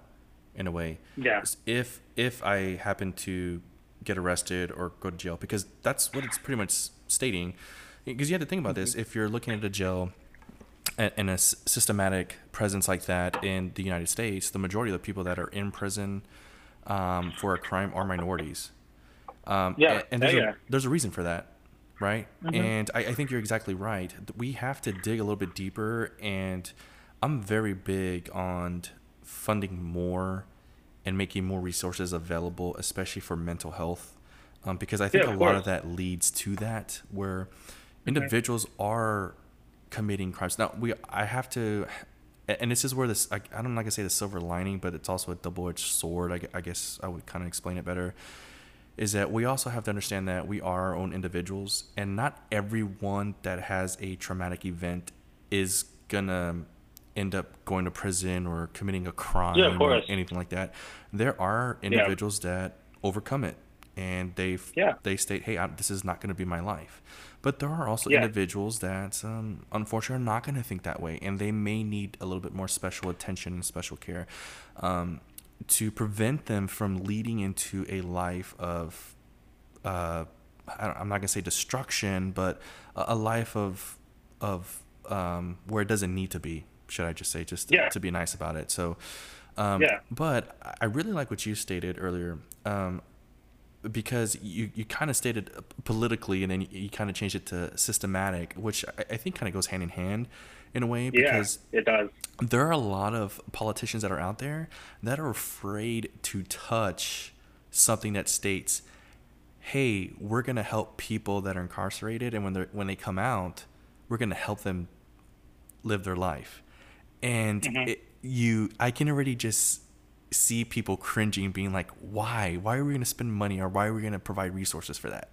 [SPEAKER 1] in a way.
[SPEAKER 2] Yeah.
[SPEAKER 1] If if I happen to get arrested or go to jail, because that's what it's pretty much stating because you have to think about this. If you're looking at a jail and a systematic presence like that in the United States, the majority of the people that are in prison um, for a crime are minorities. Um,
[SPEAKER 2] Yeah.
[SPEAKER 1] And, there's,
[SPEAKER 2] Yeah,
[SPEAKER 1] a, there's a reason for that, right?
[SPEAKER 2] Mhm.
[SPEAKER 1] And I, I think you're exactly right. We have to dig a little bit deeper, and I'm very big on funding more and making more resources available, especially for mental health, um, because I think
[SPEAKER 2] Yeah,
[SPEAKER 1] a lot
[SPEAKER 2] course.
[SPEAKER 1] of that leads to that where individuals are committing crimes. Now we, I have to, and this is where this, I, I'm not gonna say the silver lining, but it's also a double-edged sword. I, I guess I would kind of explain it better. Is that we also have to understand that we are our own individuals, and not everyone that has a traumatic event is gonna end up going to prison or committing a crime
[SPEAKER 2] Yeah,
[SPEAKER 1] or anything like that. There are individuals that overcome it, and they
[SPEAKER 2] Yeah.
[SPEAKER 1] they state, "Hey, I, this is not going to be my life." But there are also
[SPEAKER 2] Yeah.
[SPEAKER 1] individuals that, um, unfortunately, are not going to think that way, and they may need a little bit more special attention and special care um, to prevent them from leading into a life of, uh, I'm not going to say destruction, but a, life of of um, where it doesn't need to be. Should I just say, just to,
[SPEAKER 2] Yeah.
[SPEAKER 1] to be nice about it? So, um,
[SPEAKER 2] Yeah.
[SPEAKER 1] But I really like what you stated earlier. Because you, you kind of stated politically and then you, you kind of changed it to systematic, which I, I think kind of goes hand in hand in a way
[SPEAKER 2] Yeah,
[SPEAKER 1] because
[SPEAKER 2] it does.
[SPEAKER 1] there are a lot of politicians that are out there that are afraid to touch something that states, "Hey, we're going to help people that are incarcerated, and when they when they come out, we're going to help them live their life." And
[SPEAKER 2] Mhm.
[SPEAKER 1] it, you, I can already just see people cringing, being like, "Why? Why are we going to spend money, or why are we going to provide resources for that?"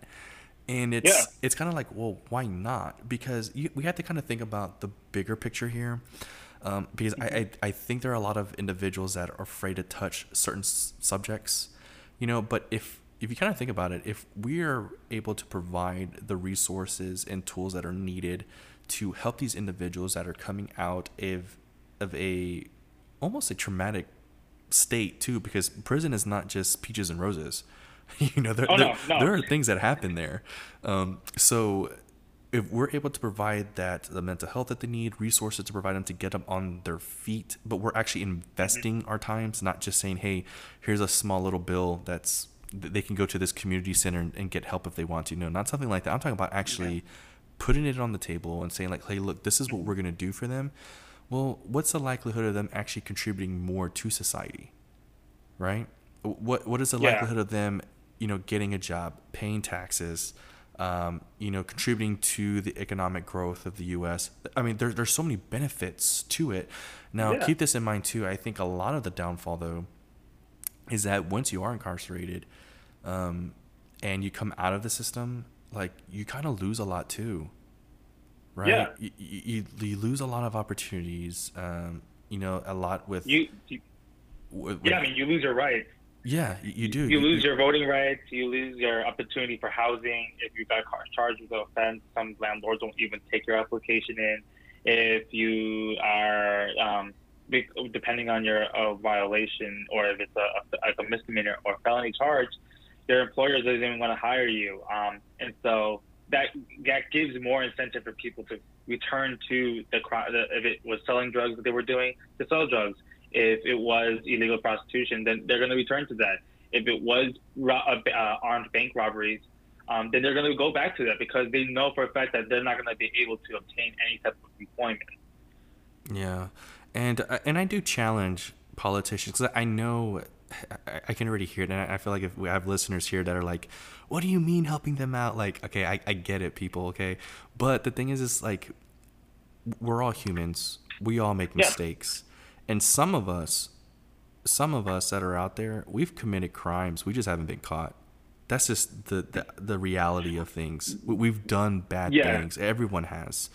[SPEAKER 1] And it's
[SPEAKER 2] Yeah.
[SPEAKER 1] it's kind of like, well, why not? Because you, we have to kind of think about the bigger picture here. Um, because I, I, I think there are a lot of individuals that are afraid to touch certain s- subjects, you know. But if if you kind of think about it, if we are able to provide the resources and tools that are needed to help these individuals that are coming out of of a almost a traumatic state too, because prison is not just peaches and roses. you know, there,
[SPEAKER 2] Oh,
[SPEAKER 1] there,
[SPEAKER 2] no, no.
[SPEAKER 1] there are things that happen there. Um, so if we're able to provide that the mental health that they need, resources to provide them to get them on their feet, but we're actually investing our times, not just saying, "Hey, here's a small little bill that's they can go to this community center and, and get help if they want to." No, not something like that. I'm talking about actually putting it on the table and saying like, "Hey, look, this is what we're gonna do for them." Well, what's the likelihood of them actually contributing more to society? right? What what is the
[SPEAKER 2] Yeah.
[SPEAKER 1] likelihood of them, you know, getting a job, paying taxes, um, you know, contributing to the economic growth of the U.S. I mean, there, there's so many benefits to it. Now,
[SPEAKER 2] Yeah.
[SPEAKER 1] keep this in mind too. I think a lot of the downfall though is that once you are incarcerated, um, and you come out of the system, like you kind of lose a lot too, right?
[SPEAKER 2] Yeah.
[SPEAKER 1] You, you, you lose a lot of opportunities. Um, you know, a lot with
[SPEAKER 2] You, you
[SPEAKER 1] with,
[SPEAKER 2] yeah, I mean, you lose your rights.
[SPEAKER 1] yeah, you, you do.
[SPEAKER 2] You lose your voting rights. You lose your opportunity for housing. If you got car- charged with an offense, some landlords won't even take your application in. If you are, um, depending on your uh, violation, or if it's a, a, like a misdemeanor or felony charge, your employer doesn't even want to hire you. Um, and so that that gives more incentive for people to return to the crime. If it was selling drugs that they were doing, to sell drugs if it was illegal prostitution, then they're going to return to that. If it was uh, uh, armed bank robberies, um, then they're going to go back to that because they know for a fact that they're not going to be able to obtain any type of employment.
[SPEAKER 1] Yeah, and uh, and I do challenge politicians because I know I, I can already hear it, and I feel like if we have listeners here that are like, "What do you mean helping them out?" Like, okay, I, I get it, people, okay, but the thing is, is like we're all humans. We all make
[SPEAKER 2] Yeah.
[SPEAKER 1] mistakes, and some of us, some of us that are out there, we've committed crimes. We just haven't been caught. That's just the the, the reality of things. We- We've done bad
[SPEAKER 2] Yeah.
[SPEAKER 1] things. Everyone has.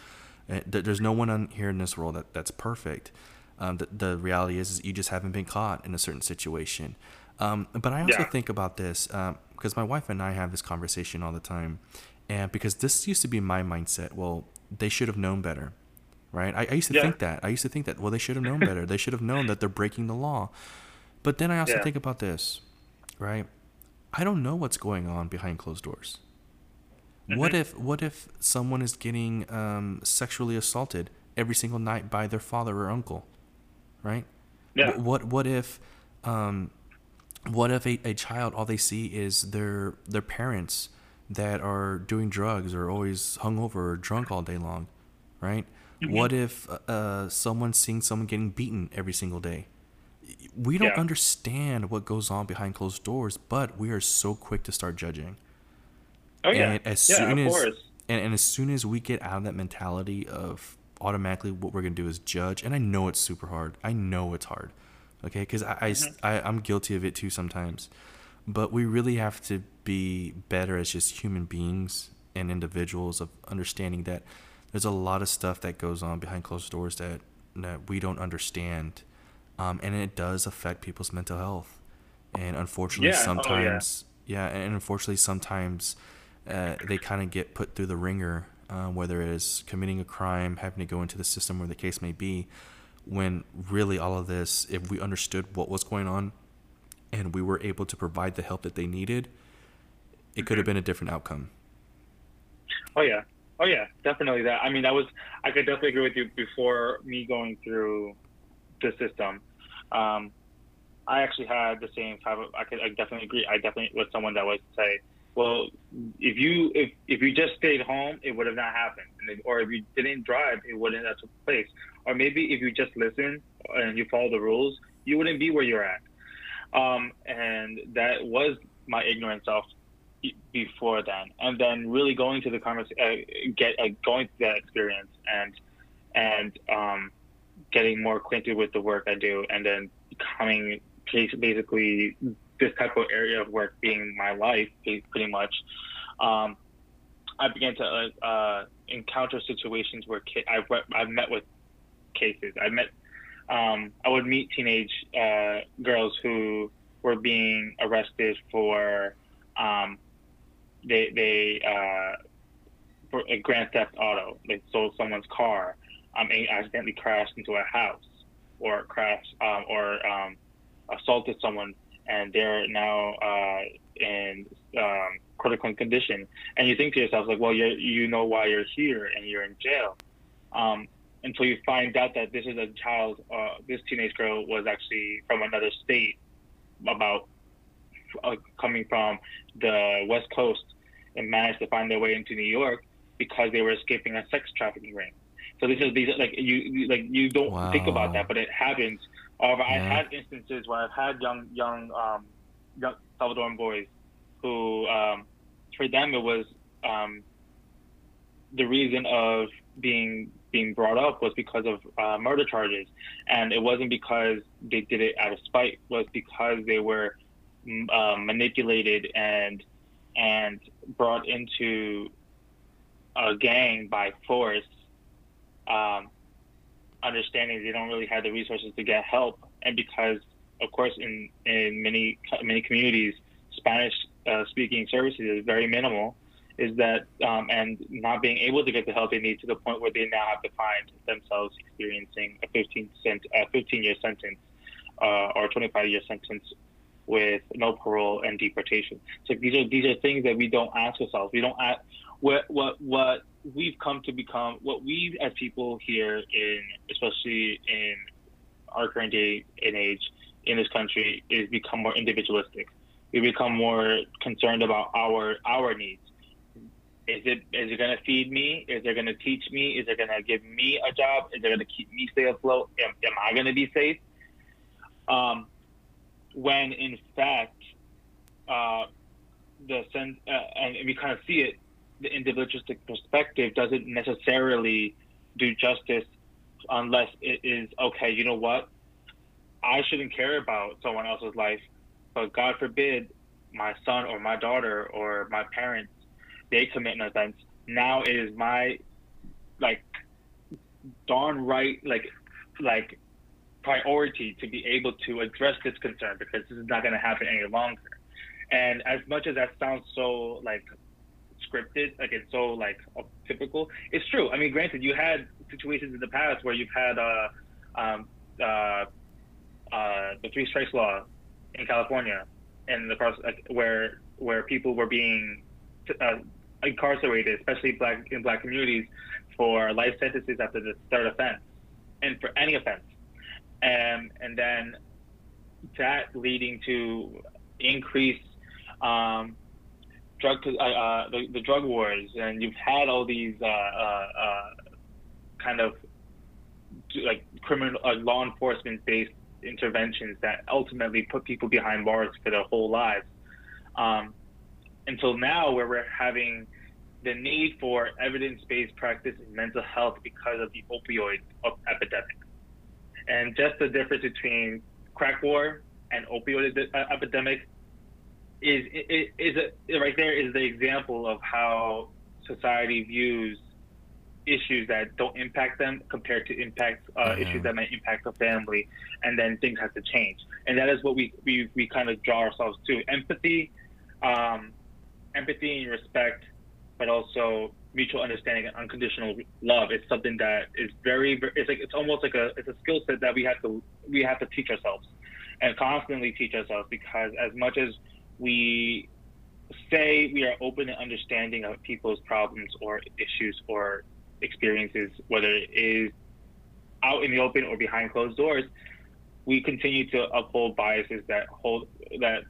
[SPEAKER 1] Uh, There's no one on here in this world that, that's perfect. Um, the, the reality is, is you just haven't been caught in a certain situation. Um, but I also
[SPEAKER 2] Yeah.
[SPEAKER 1] think about this because my wife and I have this conversation all the time, and because this used to be my mindset. Well, they should have known better, right? I, I used to
[SPEAKER 2] Yeah.
[SPEAKER 1] think that. I used to think that. Well, they should have known better. they should have known that they're breaking the law. But then I also
[SPEAKER 2] Yeah.
[SPEAKER 1] think about this, right? I don't know what's going on behind closed doors. What
[SPEAKER 2] Mhm.
[SPEAKER 1] if what if someone is getting um, sexually assaulted every single night by their father or uncle, right?
[SPEAKER 2] Yeah.
[SPEAKER 1] What what if um, what if a, a child all they see is their their parents that are doing drugs or always hungover or drunk all day long, right? Mm-hmm. What if uh, someone's seeing someone getting beaten every single day? We don't yeah. understand what goes on behind closed doors, but we are so quick to start judging.
[SPEAKER 2] Oh yeah, and as
[SPEAKER 1] yeah,
[SPEAKER 2] soon
[SPEAKER 1] as and, and as soon as we get out of that mentality of automatically what we're gonna do is judge, and I know it's super hard. I know it's hard, okay? Because I, mm-hmm. I, I I'm guilty of it too sometimes, but we really have to be better as just human beings and individuals of understanding that there's a lot of stuff that goes on behind closed doors that that we don't understand, um, and it does affect people's mental health. And unfortunately, yeah. sometimes, oh, yeah. yeah. and unfortunately, sometimes uh, they kind of get put through the ringer, uh, whether it is committing a crime, having to go into the system, or the case may be. When really all of this, if we understood what was going on, and we were able to provide the help that they needed, it could have been a different outcome.
[SPEAKER 2] Oh yeah, Oh yeah, definitely that. I mean, that was I could definitely agree with you. Before me going through the system, um, I actually had the same type of. I could I definitely agree. I definitely was someone that was say, well, if you if if you just stayed home, it would have not happened, or if you didn't drive, it wouldn't have took place, or maybe if you just listened and you follow the rules, you wouldn't be where you're at. Um, and that was my ignorance of before then, and then really going to the conversation, uh, get uh, going to that experience, and and um, getting more acquainted with the work I do, and then becoming basically this type of area of work being my life, pretty much. Um, I began to uh, uh encounter situations where ki- I've met with cases. I met um, I would meet teenage uh, girls who were being arrested for um, they they uh, for a grand theft auto, they stole someone's car, um, and accidentally crashed into a house, or crashed um, or um, assaulted someone, and they're now uh, in um, critical condition. And you think to yourself like, well, you you know why you're here, and you're in jail. Um, until you find out that this is a child, uh, this teenage girl was actually from another state, about uh, coming from the West Coast and managed to find their way into New York because they were escaping a sex trafficking ring. So this is these like you like you don't wow. think about that, but it happens. However, yeah. I've had instances where I've had young young um, young Salvadoran boys who um, for them it was um, the reason of being being brought up was because of uh, murder charges, and it wasn't because they did it out of spite. It was because they were uh, manipulated and and brought into a gang by force, um, understanding they don't really have the resources to get help, and because, of course, in in many many communities, Spanish uh, speaking services is very minimal. Is that um, and not being able to get the help they need to the point where they now have to find themselves experiencing a 15 cent, a 15 year sentence uh, or 25 year sentence with no parole and deportation. So these are these are things that we don't ask ourselves. We don't ask what what what we've come to become. What we as people here in, especially in our current day and age in this country, is become more individualistic. We become more concerned about our our needs. Is it is it going to feed me? Is it going to teach me? Is it going to give me a job? Is it going to keep me stay afloat? Am, am I going to be safe? Um, when in fact uh, the sense uh, and we kind of see it the individualistic perspective doesn't necessarily do justice unless it is okay you know what i shouldn't care about someone else's life but god forbid my son or my daughter or my parents they commit an offense now it is my like darn right like like priority to be able to address this concern because this is not going to happen any longer. And as much as that sounds so like scripted, like it's so like typical, it's true. I mean, granted, you had situations in the past where you've had uh, um, uh, uh, the three strikes law in California, and the like, where where people were being uh, incarcerated, especially black in black communities, for life sentences after the third offense, and for any offense. Um, and then that leading to increased um, drug uh, uh, the, the drug wars, and you've had all these uh, uh, uh kind of like criminal uh, law enforcement based interventions that ultimately put people behind bars for their whole lives. Um, until now, where we're having the need for evidence based practice in mental health because of the opioid epidemic. And just the difference between crack war and opioid epidemic is, is, is a, right there is the example of how society views issues that don't impact them compared to impact uh, mm-hmm. issues that might impact a family, and then things have to change. And that is what we we, we kind of draw ourselves to: empathy, um, empathy and respect, but also mutual understanding and unconditional love is something that is very, it's like it's almost like a it's a skill set that we have to we have to teach ourselves and constantly teach ourselves because as much as we say we are open and understanding of people's problems or issues or experiences, whether it is out in the open or behind closed doors, we continue to uphold biases that hold that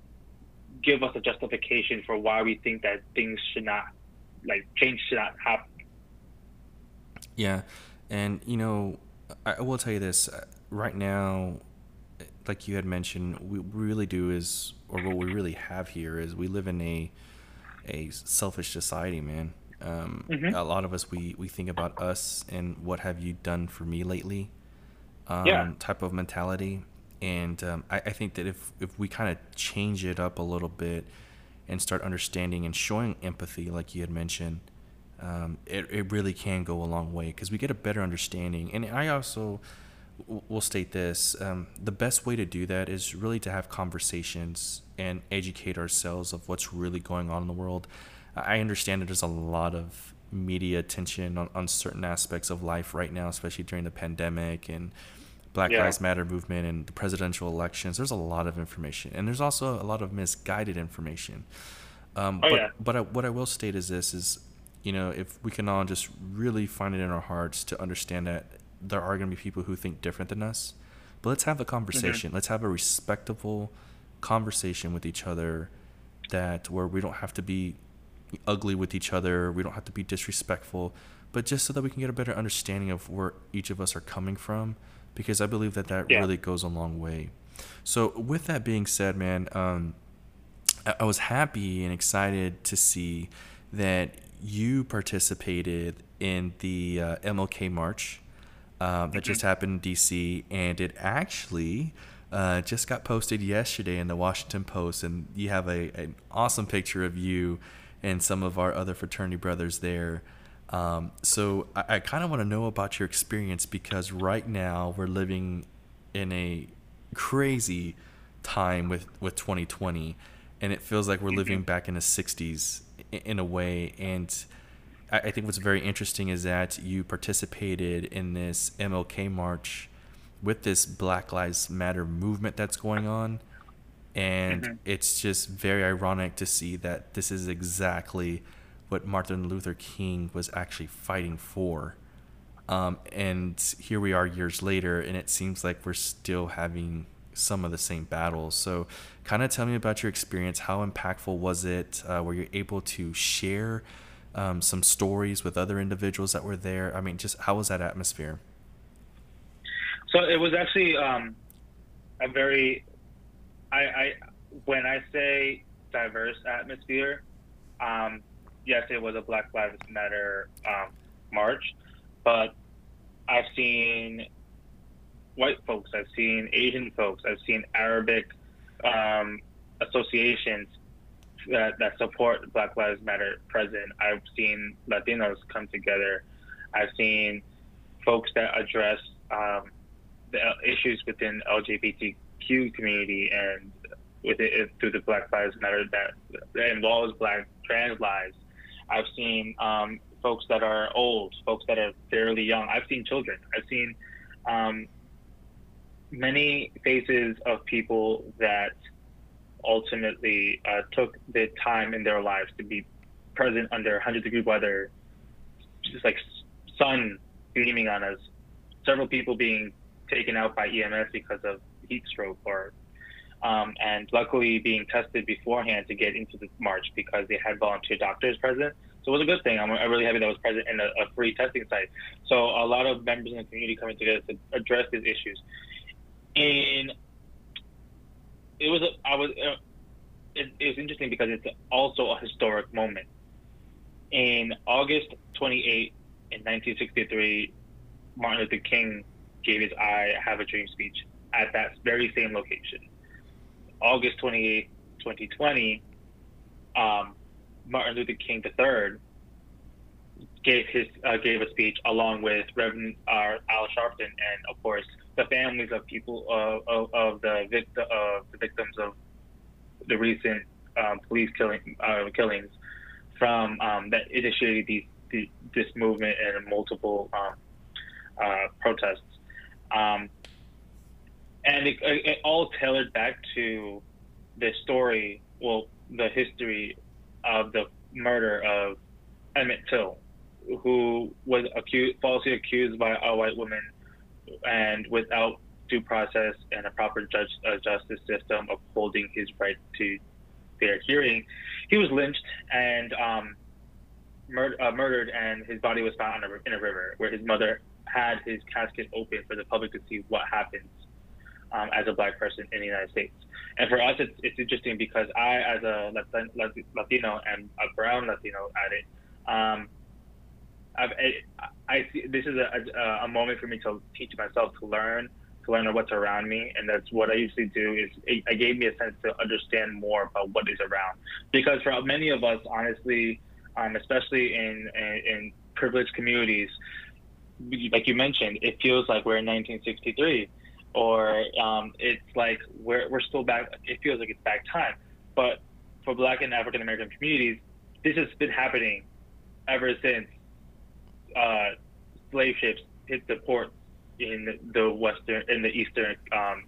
[SPEAKER 2] give us a justification for why we think that things should not like change should not happen.
[SPEAKER 1] Yeah, and you know, I will tell you this uh, right now. Like you had mentioned, we really do is, or what we really have here is, we live in a a selfish society, man. Um, mm-hmm. A lot of us we we think about us and what have you done for me lately, um, yeah. type of mentality. And um, I, I think that if if we kind of change it up a little bit and start understanding and showing empathy, like you had mentioned, um, it it really can go a long way because we get a better understanding. And I also will state this: um, the best way to do that is really to have conversations and educate ourselves of what's really going on in the world I understand that there's a lot of media attention on, on certain aspects of life right now, especially during the pandemic and Black yeah. Lives Matter movement and the presidential elections. There's a lot of information, and there's also a lot of misguided information. Um, oh, but yeah. but I, what I will state is this: is you know if we can all just really find it in our hearts to understand that there are going to be people who think different than us, but let's have a conversation. Mm-hmm. Let's have a respectable conversation with each other that where we don't have to be ugly with each other. We don't have to be disrespectful, but just so that we can get a better understanding of where each of us are coming from, because I believe that that yeah. really goes a long way. So, with that being said, man, um, I-, I was happy and excited to see that you participated in the uh, MLK March uh, that just mm-hmm. happened in DC, and it actually uh, just got posted yesterday in the Washington Post, and you have a an awesome picture of you and some of our other fraternity brothers there. Um, so I, I kind of want to know about your experience because right now we're living in a crazy time with, with 2020 and it feels like we're living mm-hmm. back in the 60s in, in a way. And I, think what's very interesting is that you participated in this MLK march with this Black Lives Matter movement that's going on and mm-hmm. it's just very ironic to see that this is exactly what Martin Luther King was actually fighting for. Um, and here we are years later, and it seems like we're still having some of the same battles. So, kind of tell me about your experience. How impactful was it? Uh, were you able to share um, some stories with other individuals that were there? I mean, just how was that atmosphere?
[SPEAKER 2] So, it was actually um, a very I, I when I say diverse atmosphere, um, yes, it was a Black Lives Matter um, march, but I've seen white folks, I've seen Asian folks, I've seen Arabic um, associations that, that support Black Lives Matter present. I've seen Latinos come together. I've seen folks that address um, the issues within LGBTQ community and with it, through the Black Lives Matter that, that involves Black trans lives. I've seen um, folks that are old, folks that are fairly young. I've seen children. I've seen um, many faces of people that ultimately uh, took the time in their lives to be present under 100 degree weather, just like sun beaming on us. Several people being taken out by EMS because of heat stroke or um, and luckily being tested beforehand to get into the march because they had volunteer doctors present. So it was a good thing. I'm, really happy that was present in a, a, free testing site. So a lot of members in the community coming together to address these issues. And it was, a, I was, uh, it, it was interesting because it's also a historic moment. In August 28, in 1963, Martin Luther King gave his I Have a Dream speech at that very same location. August 28, 2020, um, Martin Luther King III gave his uh, gave a speech along with Reverend uh, Al Sharpton and of course the families of people uh, of, of the victim of the victims of the recent um, police killing uh, killings from um, that initiated these, the, this movement and multiple um, uh, protests. Um, and it, it, all tailored back to the story, well, the history of the murder of Emmett Till, who was accused, falsely accused by a white woman, and without due process and a proper judge, uh, justice system upholding his right to fair hearing, he was lynched and um, mur- uh, murdered, and his body was found a, in a river where his mother had his casket open for the public to see what happens um, as a black person in the United States. And for us, it's, it's interesting because I, as a Latino and a brown Latino at it, um, I've, I, I see this is a, a, a, moment for me to teach myself to learn, to learn what's around me, and that's what I usually do. Is it, it gave me a sense to understand more about what is around, because for many of us, honestly, um, especially in, in in privileged communities, like you mentioned, it feels like we're in 1963 or um, it's like we're, we're still back. It feels like it's back time. But for Black and African American communities, this has been happening ever since uh, slave ships hit the ports in the western, in the eastern um,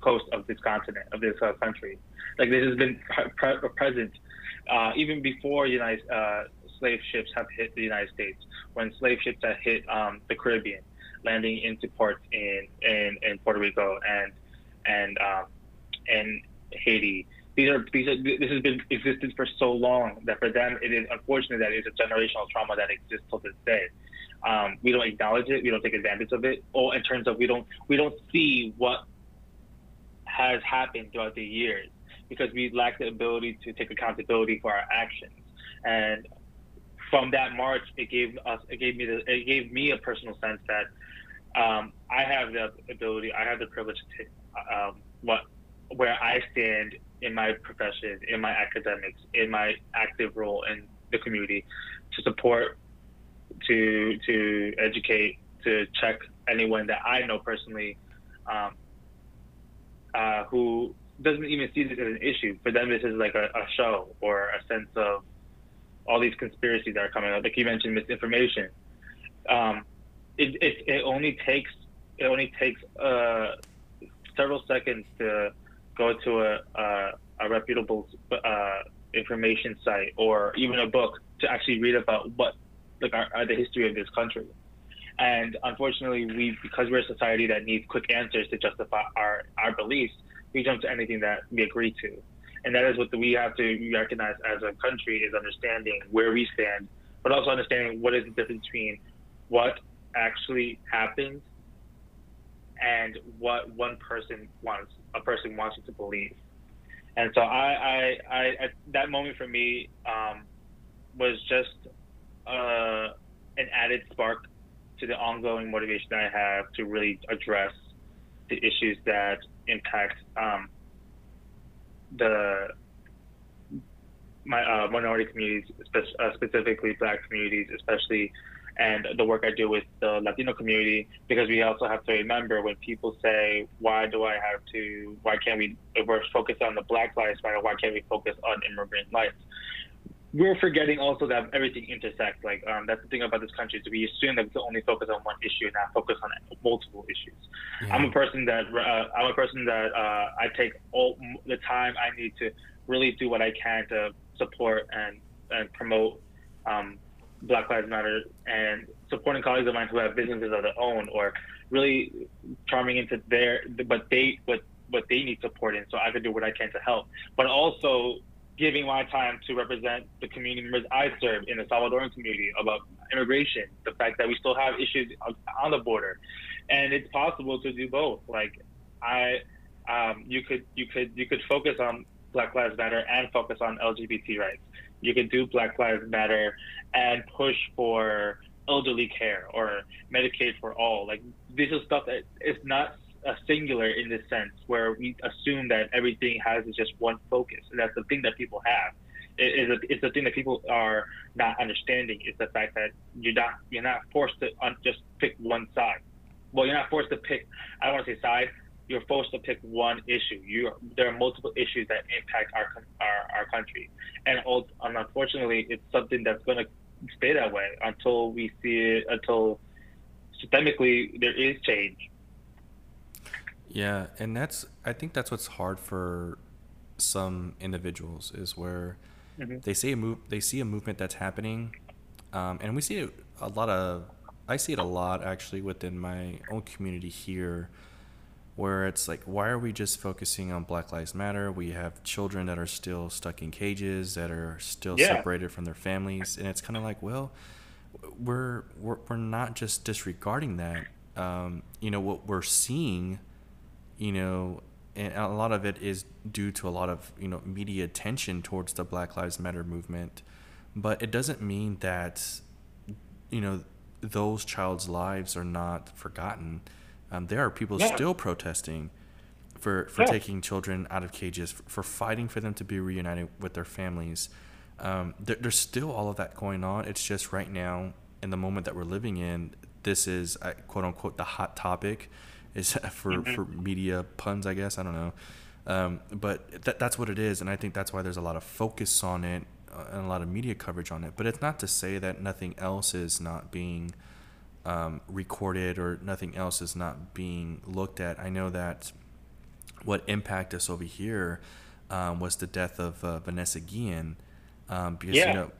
[SPEAKER 2] coast of this continent, of this uh, country. Like this has been pre- present uh, even before United uh, slave ships have hit the United States. When slave ships have hit um, the Caribbean, landing into ports in, in, in Puerto Rico and and um, and Haiti. These are these are this has been existed for so long that for them it is unfortunate that it's a generational trauma that exists till this day. Um, we don't acknowledge it, we don't take advantage of it, or in terms of we don't we don't see what has happened throughout the years because we lack the ability to take accountability for our actions. And from that march, it gave us, it gave me the, it gave me a personal sense that um, I have the ability, I have the privilege to um, what where I stand in my profession, in my academics, in my active role in the community, to support, to to educate, to check anyone that I know personally, um, uh, who doesn't even see this as an issue. For them, this is like a, a show or a sense of all these conspiracies that are coming up. Like you mentioned, misinformation. Um, it, it, it only takes it only takes uh, several seconds to go to a, a, a reputable uh, information site or even a book to actually read about what like our, our, the history of this country. And unfortunately, we because we're a society that needs quick answers to justify our, our beliefs, we jump to anything that we agree to. And that is what we have to recognize as a country is understanding where we stand, but also understanding what is the difference between what actually happened and what one person wants a person wants you to believe. And so I, I, I, I that moment for me um, was just uh, an added spark to the ongoing motivation I have to really address the issues that impact um, the my uh, minority communities, uh, specifically Black communities, especially and the work I do with the Latino community, because we also have to remember when people say, why do I have to, why can't we, if we're focused on the Black Lives Matter, why can't we focus on immigrant lives? We're forgetting also that everything intersects. Like um, that's the thing about this country is we assume that we can only focus on one issue and not focus on multiple issues. Yeah. I'm a person that uh, I'm a person that uh, I take all the time I need to really do what I can to support and and promote um, Black Lives Matter and supporting colleagues of mine who have businesses of their own or really charming into their but they what what they need support in, so I can do what I can to help. But also giving my time to represent the community members I serve in the Salvadoran community about immigration, the fact that we still have issues on the border, and it's possible to do both. Like I, um, you could you could you could focus on Black Lives Matter and focus on LGBT rights. You could do Black Lives Matter and push for elderly care or Medicaid for all. Like this is stuff that is not a singular in this sense where we assume that everything has just one focus. And that's the thing that people have. It is a, it's the thing that people are not understanding is the fact that you're not you're not forced to un- just pick one side. Well, you're not forced to pick. I don't want to say side. You're forced to pick one issue. You there are multiple issues that impact our our, our country, and, and unfortunately, it's something that's going to stay that way until we see it until systemically there is change
[SPEAKER 1] yeah, and that's I think that's what's hard for some individuals is where mm-hmm. they see a move they see a movement that's happening, um, and we see it a lot of I see it a lot actually within my own community here, where it's like why are we just focusing on Black Lives Matter? We have children that are still stuck in cages that are still yeah. separated from their families, and it's kind of like well, we're we're we're not just disregarding that. Um, you know what we're seeing you know, and a lot of it is due to a lot of you know media attention towards the Black Lives Matter movement, but it doesn't mean that you know those child's lives are not forgotten. Um, there are people yeah. still protesting for for yeah. taking children out of cages, for, for, fighting for them to be reunited with their families. Um, there, there's still all of that going on. It's just right now, in the moment that we're living in, this is uh, quote unquote the hot topic is for mm-hmm. for media puns, I guess. I don't know, um, but that, that's what it is, and I think that's why there's a lot of focus on it uh, and a lot of media coverage on it. But it's not to say that nothing else is not being um, recorded or nothing else is not being looked at. I know that what impacted us over here um, was the death of uh, Vanessa Guillen, um, because yeah. you know,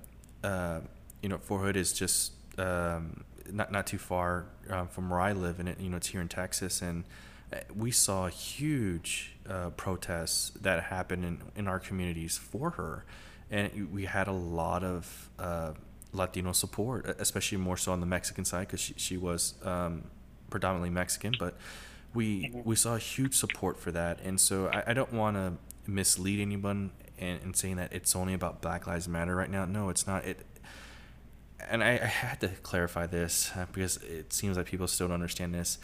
[SPEAKER 1] uh, you know, Fort Hood is just um, not not too far uh, from where I live, and it you know it's here in Texas, and uh, we saw huge uh, protests that happened in in our communities for her, and we had a lot of uh, Latino support, especially more so on the Mexican side because she she was um, predominantly Mexican, but we mm-hmm. we saw huge support for that, and so I, I don't want to mislead anyone in, in saying that it's only about Black Lives Matter right now. No, it's not. It and I, I had to clarify this uh, because it seems like people still don't understand this.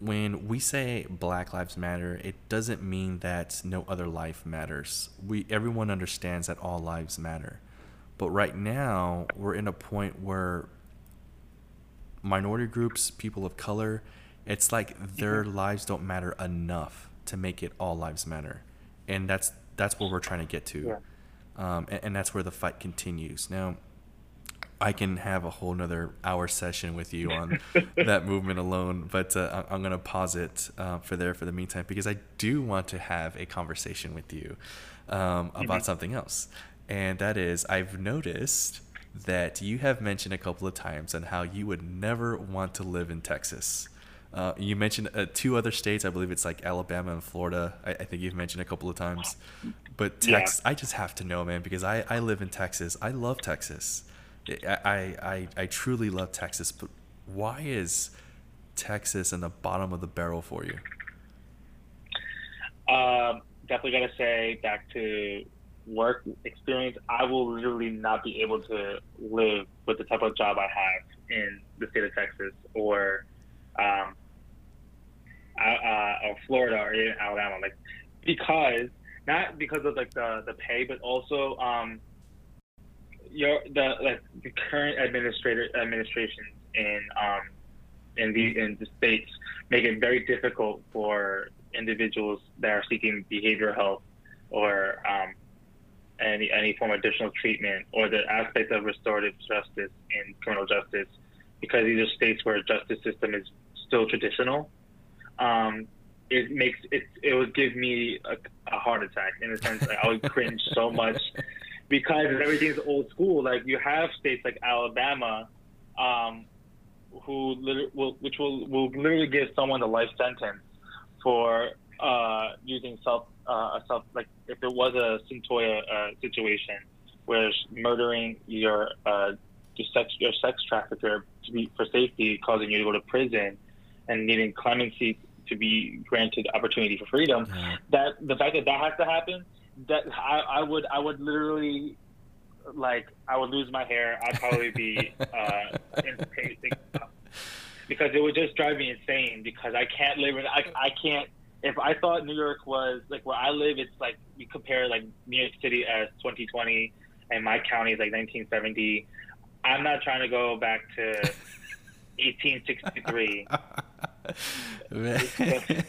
[SPEAKER 1] When we say Black Lives Matter, it doesn't mean that no other life matters. We everyone understands that all lives matter. But right now, we're in a point where minority groups, people of color, it's like their lives don't matter enough to make it all lives matter. And that's that's what we're trying to get to. Yeah. Um, and, and that's where the fight continues. Now, I can have a whole nother hour session with you on that movement alone, but uh, I'm going to pause it uh, for there for the meantime because I do want to have a conversation with you um, about mm-hmm. something else. And that is, I've noticed that you have mentioned a couple of times on how you would never want to live in Texas. Uh, you mentioned uh, two other states. I believe it's like Alabama and Florida. I, I think you've mentioned a couple of times. But Texas, yeah. I just have to know, man, because I, I live in Texas. I love Texas. I, I, I truly love Texas, but why is Texas in the bottom of the barrel for you?
[SPEAKER 2] Um, definitely got to say back to work experience. I will literally not be able to live with the type of job I have in the state of Texas or, um, uh, or Florida or in Alabama, like because not because of like the the pay, but also um, your the like the current administrator administrations in um in the in the states make it very difficult for individuals that are seeking behavioral health or um, any any form of additional treatment or the aspect of restorative justice in criminal justice because these are states where justice system is still traditional. Um, it makes it it would give me a, a heart attack in the sense I would cringe so much because everything's old school. Like you have states like Alabama, um, who will, which will will literally give someone a life sentence for uh, using self uh, a self like if it was a Cyntoia uh, situation where murdering your uh, your sex your sex trafficker to be for safety, causing you to go to prison, and needing clemency to be granted opportunity for freedom. That the fact that that has to happen, that I, I would I would literally like I would lose my hair. I'd probably be uh, in because it would just drive me insane because I can't live in I I can't if I thought New York was like where I live, it's like you compare like New York City as 2020 and my county is like 1970. I'm not trying to go back to 1863.
[SPEAKER 1] man.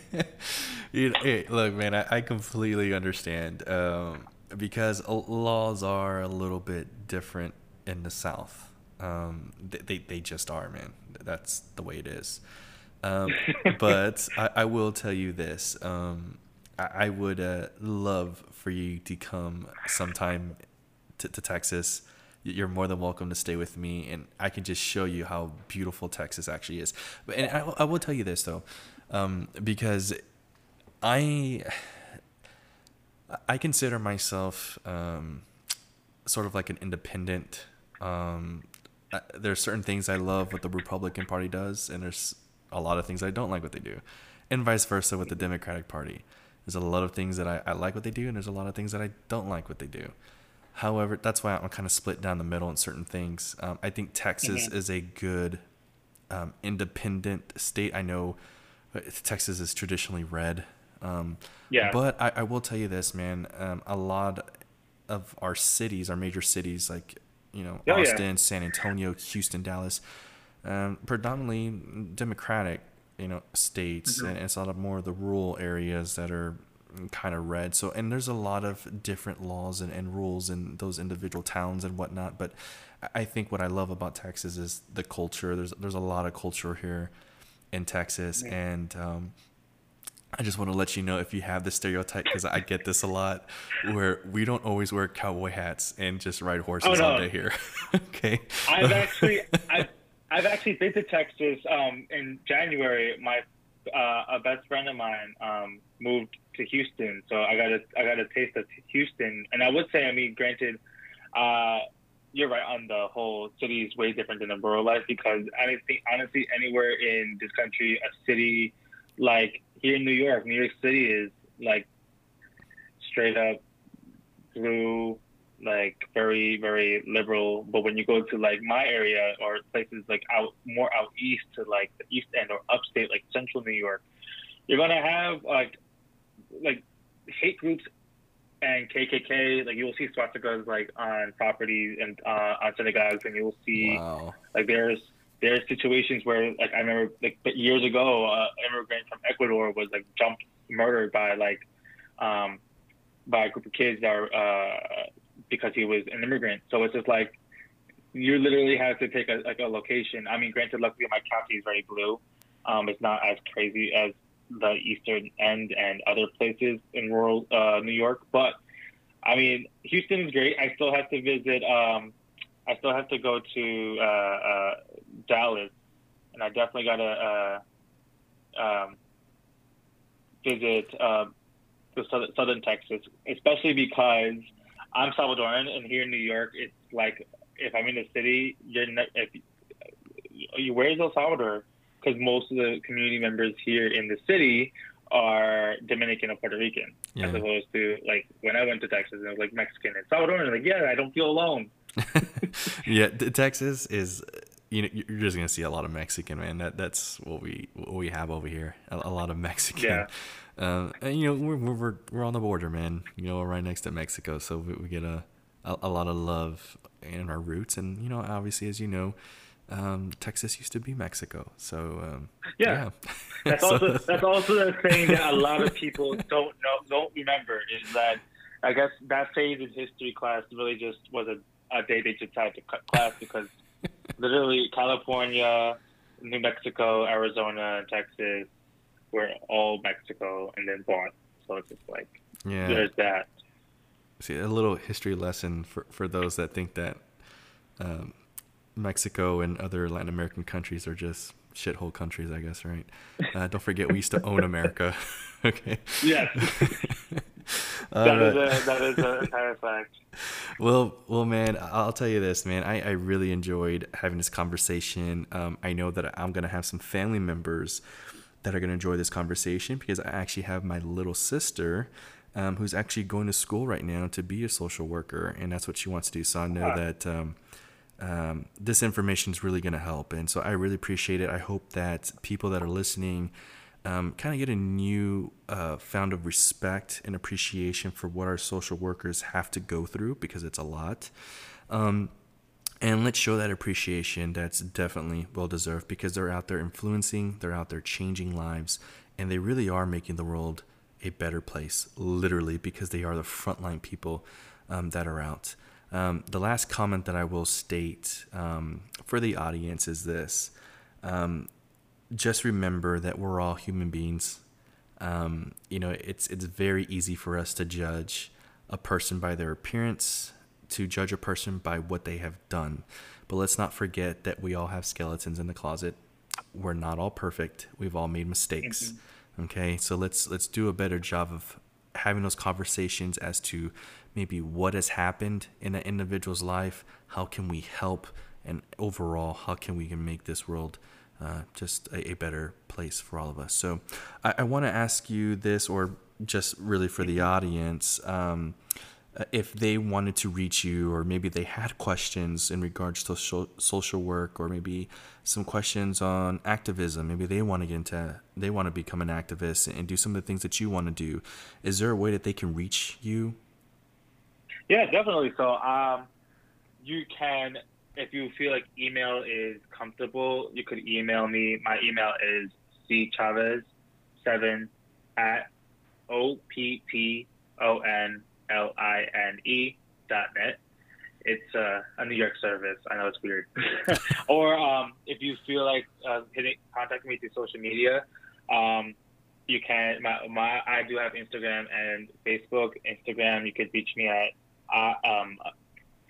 [SPEAKER 1] you know, hey, look, man, I, I completely understand um, because laws are a little bit different in the South. Um, they, they, they just are, man. That's the way it is. Um, but I, I will tell you this. Um, I, I would uh, love for you to come sometime to, to Texas. You're more than welcome to stay with me, and I can just show you how beautiful Texas actually is. But and I, I will tell you this though, um, because I I consider myself um, sort of like an independent. Um, uh, there's certain things I love what the Republican Party does, and there's a lot of things I don't like what they do, and vice versa with the Democratic Party. There's a lot of things that I, I like what they do, and there's a lot of things that I don't like what they do. However, that's why I'm kind of split down the middle in certain things. Um, I think Texas
[SPEAKER 2] Mhm.
[SPEAKER 1] is a good um, independent state. I know uh, Texas is traditionally red. Um,
[SPEAKER 2] Yeah.
[SPEAKER 1] But I, I will tell you this, man. Um, a lot of our cities, our major cities, like you know
[SPEAKER 2] Oh, yeah.
[SPEAKER 1] Austin, San Antonio, Houston, Dallas, um, predominantly Democratic, you know, states,
[SPEAKER 2] Mhm.
[SPEAKER 1] and it's a lot of more of the rural areas that are kind of red. So, and there's a lot of different laws and, and rules in those individual towns and whatnot. But I- think what I love about Texas is the culture. There's there's a lot of culture here in Texas,
[SPEAKER 2] Yeah.
[SPEAKER 1] and um, I just want to let you know if you have this stereotype because I get this a lot, where we don't always wear cowboy hats and just ride horses
[SPEAKER 2] Oh,
[SPEAKER 1] all day here. okay.
[SPEAKER 2] I've actually I've, I've actually been to Texas um, in January. My uh, a best friend of mine um, moved to Houston, so I got a I got a taste of Houston. And I would say, I mean, granted, uh, you're right on the whole city is way different than the rural life because I think honestly anywhere in this country, a city like here in New York, New York City is like straight up blue, like very very liberal but when you go to like my area or places like out more out east to like the east end or upstate like central new york you're gonna have like like hate groups and kkk like you will see swastikas like on properties and uh, on synagogues and you will see
[SPEAKER 1] Wow.
[SPEAKER 2] like there's there's situations where like I remember like years ago, uh, an immigrant from Ecuador was like jumped, murdered by like um, by a group of kids that are uh, because he was an immigrant. So it's just like you literally have to take a like a location. I mean, granted, luckily my county is very blue. Um, it's not as crazy as the eastern end and other places in rural uh, New York, but I mean, Houston is great. I still have to visit. Um, I still have to go to uh, uh, Dallas, and I definitely gotta uh, um, visit uh, the southern, southern Texas, especially because I'm Salvadoran, and here in New York, it's like if I'm in the city, you're ne- if you where's El Salvador? Because most of the community members here in the city are Dominican or Puerto Rican,
[SPEAKER 1] Yeah.
[SPEAKER 2] as opposed to like when I went to Texas, it was like Mexican and Salvadoran. Like, yeah, I don't feel alone.
[SPEAKER 1] yeah, Texas is you know you're just gonna see a lot of Mexican man. That that's what we what we have over here. A, a lot of Mexican.
[SPEAKER 2] Yeah.
[SPEAKER 1] Um, and you know we're, we're we're we're on the border, man. You know we're right next to Mexico, so we, we get a, a a lot of love in our roots, and you know obviously as you know, um, Texas used to be Mexico. So um,
[SPEAKER 2] Yeah. That's
[SPEAKER 1] So-
[SPEAKER 2] also that's also the thing that a lot of people don't know don't remember is that I guess that phase in history class really just was a, a day they just had to cut class because literally California, New Mexico, Arizona, and Texas were all Mexico and then bought. So it's just like
[SPEAKER 1] yeah.
[SPEAKER 2] there's that.
[SPEAKER 1] See, a little history lesson for, for those that think that um, Mexico and other Latin American countries are just shithole countries, I guess, right? Uh, don't forget, we used to own America. okay.
[SPEAKER 2] Yes. that, is a, that is entire fact.
[SPEAKER 1] Well, well, man, I'll tell you this, man. I, I really enjoyed having this conversation. Um, I know that I'm gonna have some family members that are gonna enjoy this conversation because I actually have my little sister. Um, who's actually going to school right now to be a social worker, and that's what she wants to do. So I know uh, that um, um, this information is really going to help. And so I really appreciate it. I hope that people that are listening um, kind of get a new uh, found of respect and appreciation for what our social workers have to go through because it's a lot. Um, and let's show that appreciation that's definitely well deserved because they're out there influencing, they're out there changing lives, and they really are making the world a better place, literally, because they are the frontline people um, that are out. Um, the last comment that I will state um, for the audience is this um, just remember that we're all human beings. Um, you know, it's, it's very easy for us to judge a person by their appearance, to judge a person by what they have done. But let's not forget that we all have skeletons in the closet. We're not all perfect. We've all made mistakes. Mm-hmm. Okay, so let's let's do a better job of having those conversations as to maybe what has happened in an individual's life, how can we help, and overall, how can we make this world uh, just a, a, better place for all of us. So, I, I want to ask you this, or just really for the audience. Um, if they wanted to reach you, or maybe they had questions in regards to social work, or maybe some questions on activism, maybe they want to get into, they want to become an activist and do some of the things that you want to do. Is there a way that they can reach you?
[SPEAKER 2] Yeah, definitely. So, um, you can, if you feel like email is comfortable, you could email me. My email is cchavez7 at o p p o n l i n e dot net. It's uh, a New York service. I know it's weird. or um, if you feel like uh, hitting contacting me through social media, um, you can. My, my I do have Instagram and Facebook. Instagram, you could reach me at uh, um,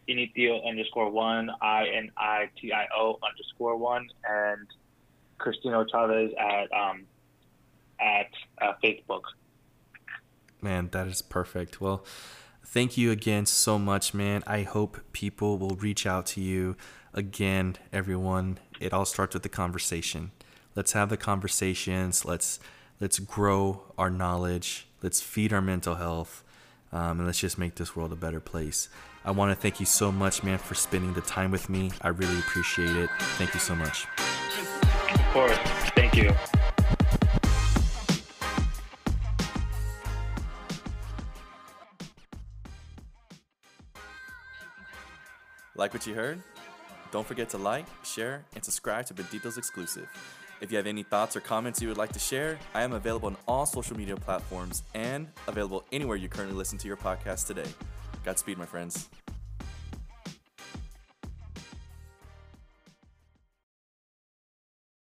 [SPEAKER 2] Initio underscore one, I N I T I O underscore one, and Cristino Chavez at um, at uh, Facebook.
[SPEAKER 1] Man, that is perfect. Well, thank you again so much, man. I hope people will reach out to you again, everyone. It all starts with the conversation. Let's have the conversations. Let's let's grow our knowledge. Let's feed our mental health um, and let's just make this world a better place. I want to thank you so much, man, for spending the time with me. I really appreciate it. Thank you so much.
[SPEAKER 2] Of course. Thank you.
[SPEAKER 1] Like what you heard? Don't forget to like, share, and subscribe to Benditos Exclusive. If you have any thoughts or comments you would like to share, I am available on all social media platforms and available anywhere you currently listen to your podcast today. Godspeed, my friends.